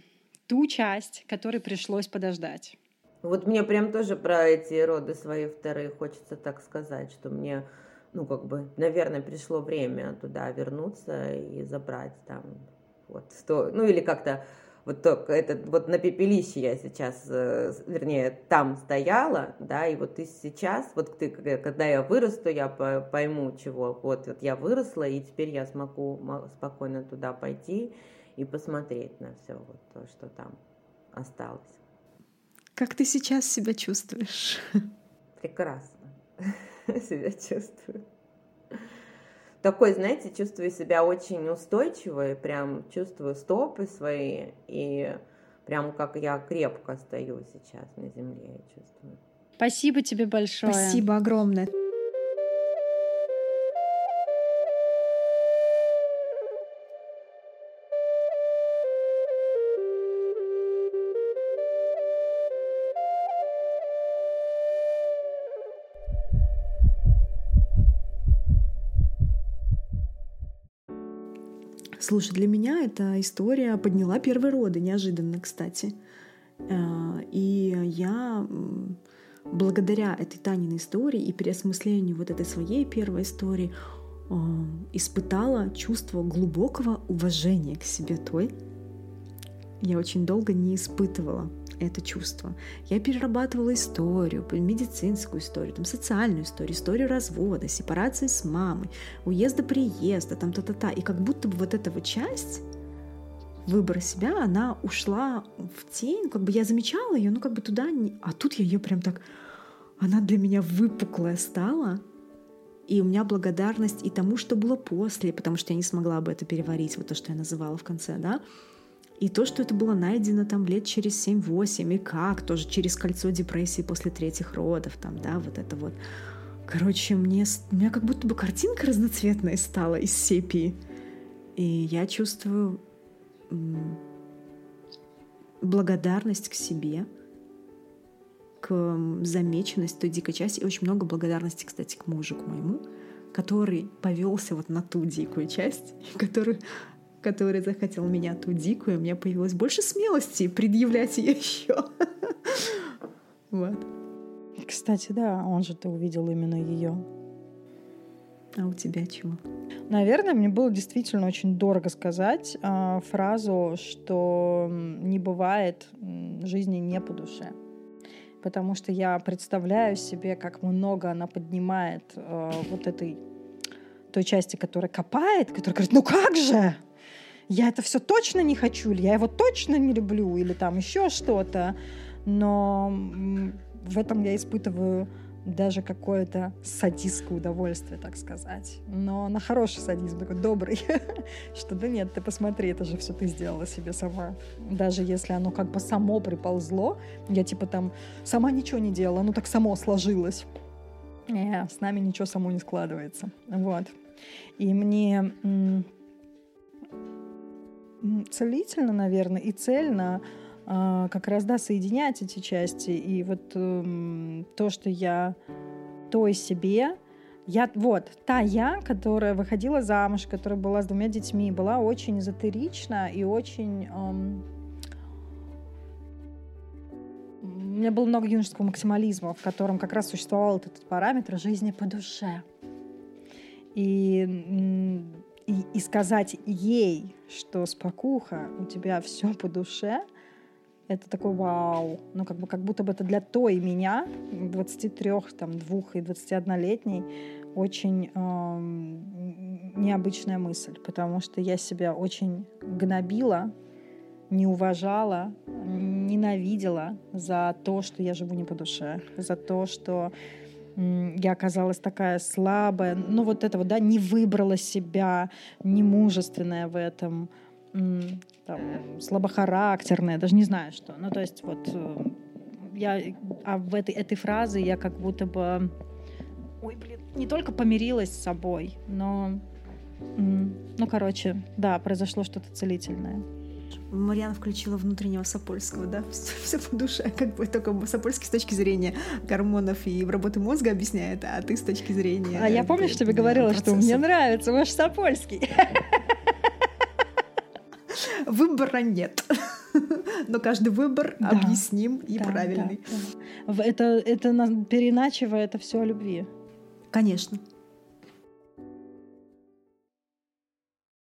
ту часть, которой пришлось подождать. Вот мне прям тоже про эти роды свои вторые хочется так сказать, что мне, ну, как бы, наверное, пришло время туда вернуться и забрать там вот что, ну, или как-то вот только этот, вот на пепелище я сейчас, э, вернее, там стояла, да, и вот ты сейчас, вот ты, когда я вырасту, я пойму, чего, вот, вот я выросла, и теперь я смогу спокойно туда пойти и посмотреть на все вот то, что там осталось. Как ты сейчас себя чувствуешь? Прекрасно себя чувствую. Такой, знаете, чувствую себя очень устойчивой, прям чувствую стопы свои, и прям как я крепко стою сейчас на земле, я чувствую. Спасибо тебе большое. Спасибо огромное. Слушай, для меня эта история подняла первые роды, неожиданно, кстати. Э, и я благодаря этой Таниной истории и переосмыслению вот этой своей первой истории э, испытала чувство глубокого уважения к себе той. Я очень долго не испытывала это чувство. Я перерабатывала историю, медицинскую историю, там, социальную историю, историю развода, сепарации с мамой, уезда-приезда, там та-та-та. И как будто бы вот эта вот часть выбора себя, она ушла в тень, как бы я замечала ее, ну как бы туда, не... а тут я ее прям так, она для меня выпуклая стала, и у меня благодарность и тому, что было после, потому что я не смогла бы это переварить, вот то, что я называла в конце, да, и то, что это было найдено там лет через 7-8, и как, тоже через кольцо депрессии после третьих родов, там, да, вот это вот. Короче, мне, у меня как будто бы картинка разноцветная стала из сепии. И я чувствую благодарность к себе, к замеченности той дикой части, и очень много благодарности, кстати, к мужу, к моему, который повелся вот на ту дикую часть, который который захотел меня ту дикую, у меня появилось больше смелости предъявлять ее еще. Вот. Кстати, да, он же ты увидел именно ее. А у тебя чего? Наверное, мне было действительно очень дорого сказать э, фразу, что не бывает жизни не по душе. Потому что я представляю себе, как много она поднимает э, вот этой той части, которая копает, которая говорит, ну как же? Я это все точно не хочу, или я его точно не люблю, или там еще что-то. Но в этом я испытываю даже какое-то садистское удовольствие, так сказать. Но на хороший садизм, такой добрый. что да нет, ты посмотри, это же все ты сделала себе сама. Даже если оно как бы само приползло, я типа там сама ничего не делала, ну так само сложилось. Не, с нами ничего само не складывается. Вот. И мне целительно, наверное, и цельно а, как раз, да, соединять эти части. И вот э, то, что я той себе, я, вот, та я, которая выходила замуж, которая была с двумя детьми, была очень эзотерична и очень... Эм, у меня было много юношеского максимализма, в котором как раз существовал этот параметр жизни по душе. И и, и сказать ей, что спокуха, у тебя все по душе, это такой вау. Ну, как бы как будто бы это для той меня, 23, там, 2 и 21-летней, очень э, необычная мысль, потому что я себя очень гнобила, не уважала, ненавидела за то, что я живу не по душе, за то, что я оказалась такая слабая, ну вот это вот, да, не выбрала себя, не мужественная в этом, там, слабохарактерная, даже не знаю что. Ну то есть вот э, я, а в этой, этой фразе я как будто бы, ой, блин, не только помирилась с собой, но, ну короче, да, произошло что-то целительное. Марьяна включила внутреннего Сапольского, да, все по душе, как бы только Сапольский с точки зрения гормонов и работы мозга объясняет, а ты с точки зрения... А я помню, что тебе говорила, процесса. что мне нравится ваш Сапольский. Выбора нет. Но каждый выбор да, объясним и да, правильный. Да, да. Это, это переначивает это все о любви. Конечно.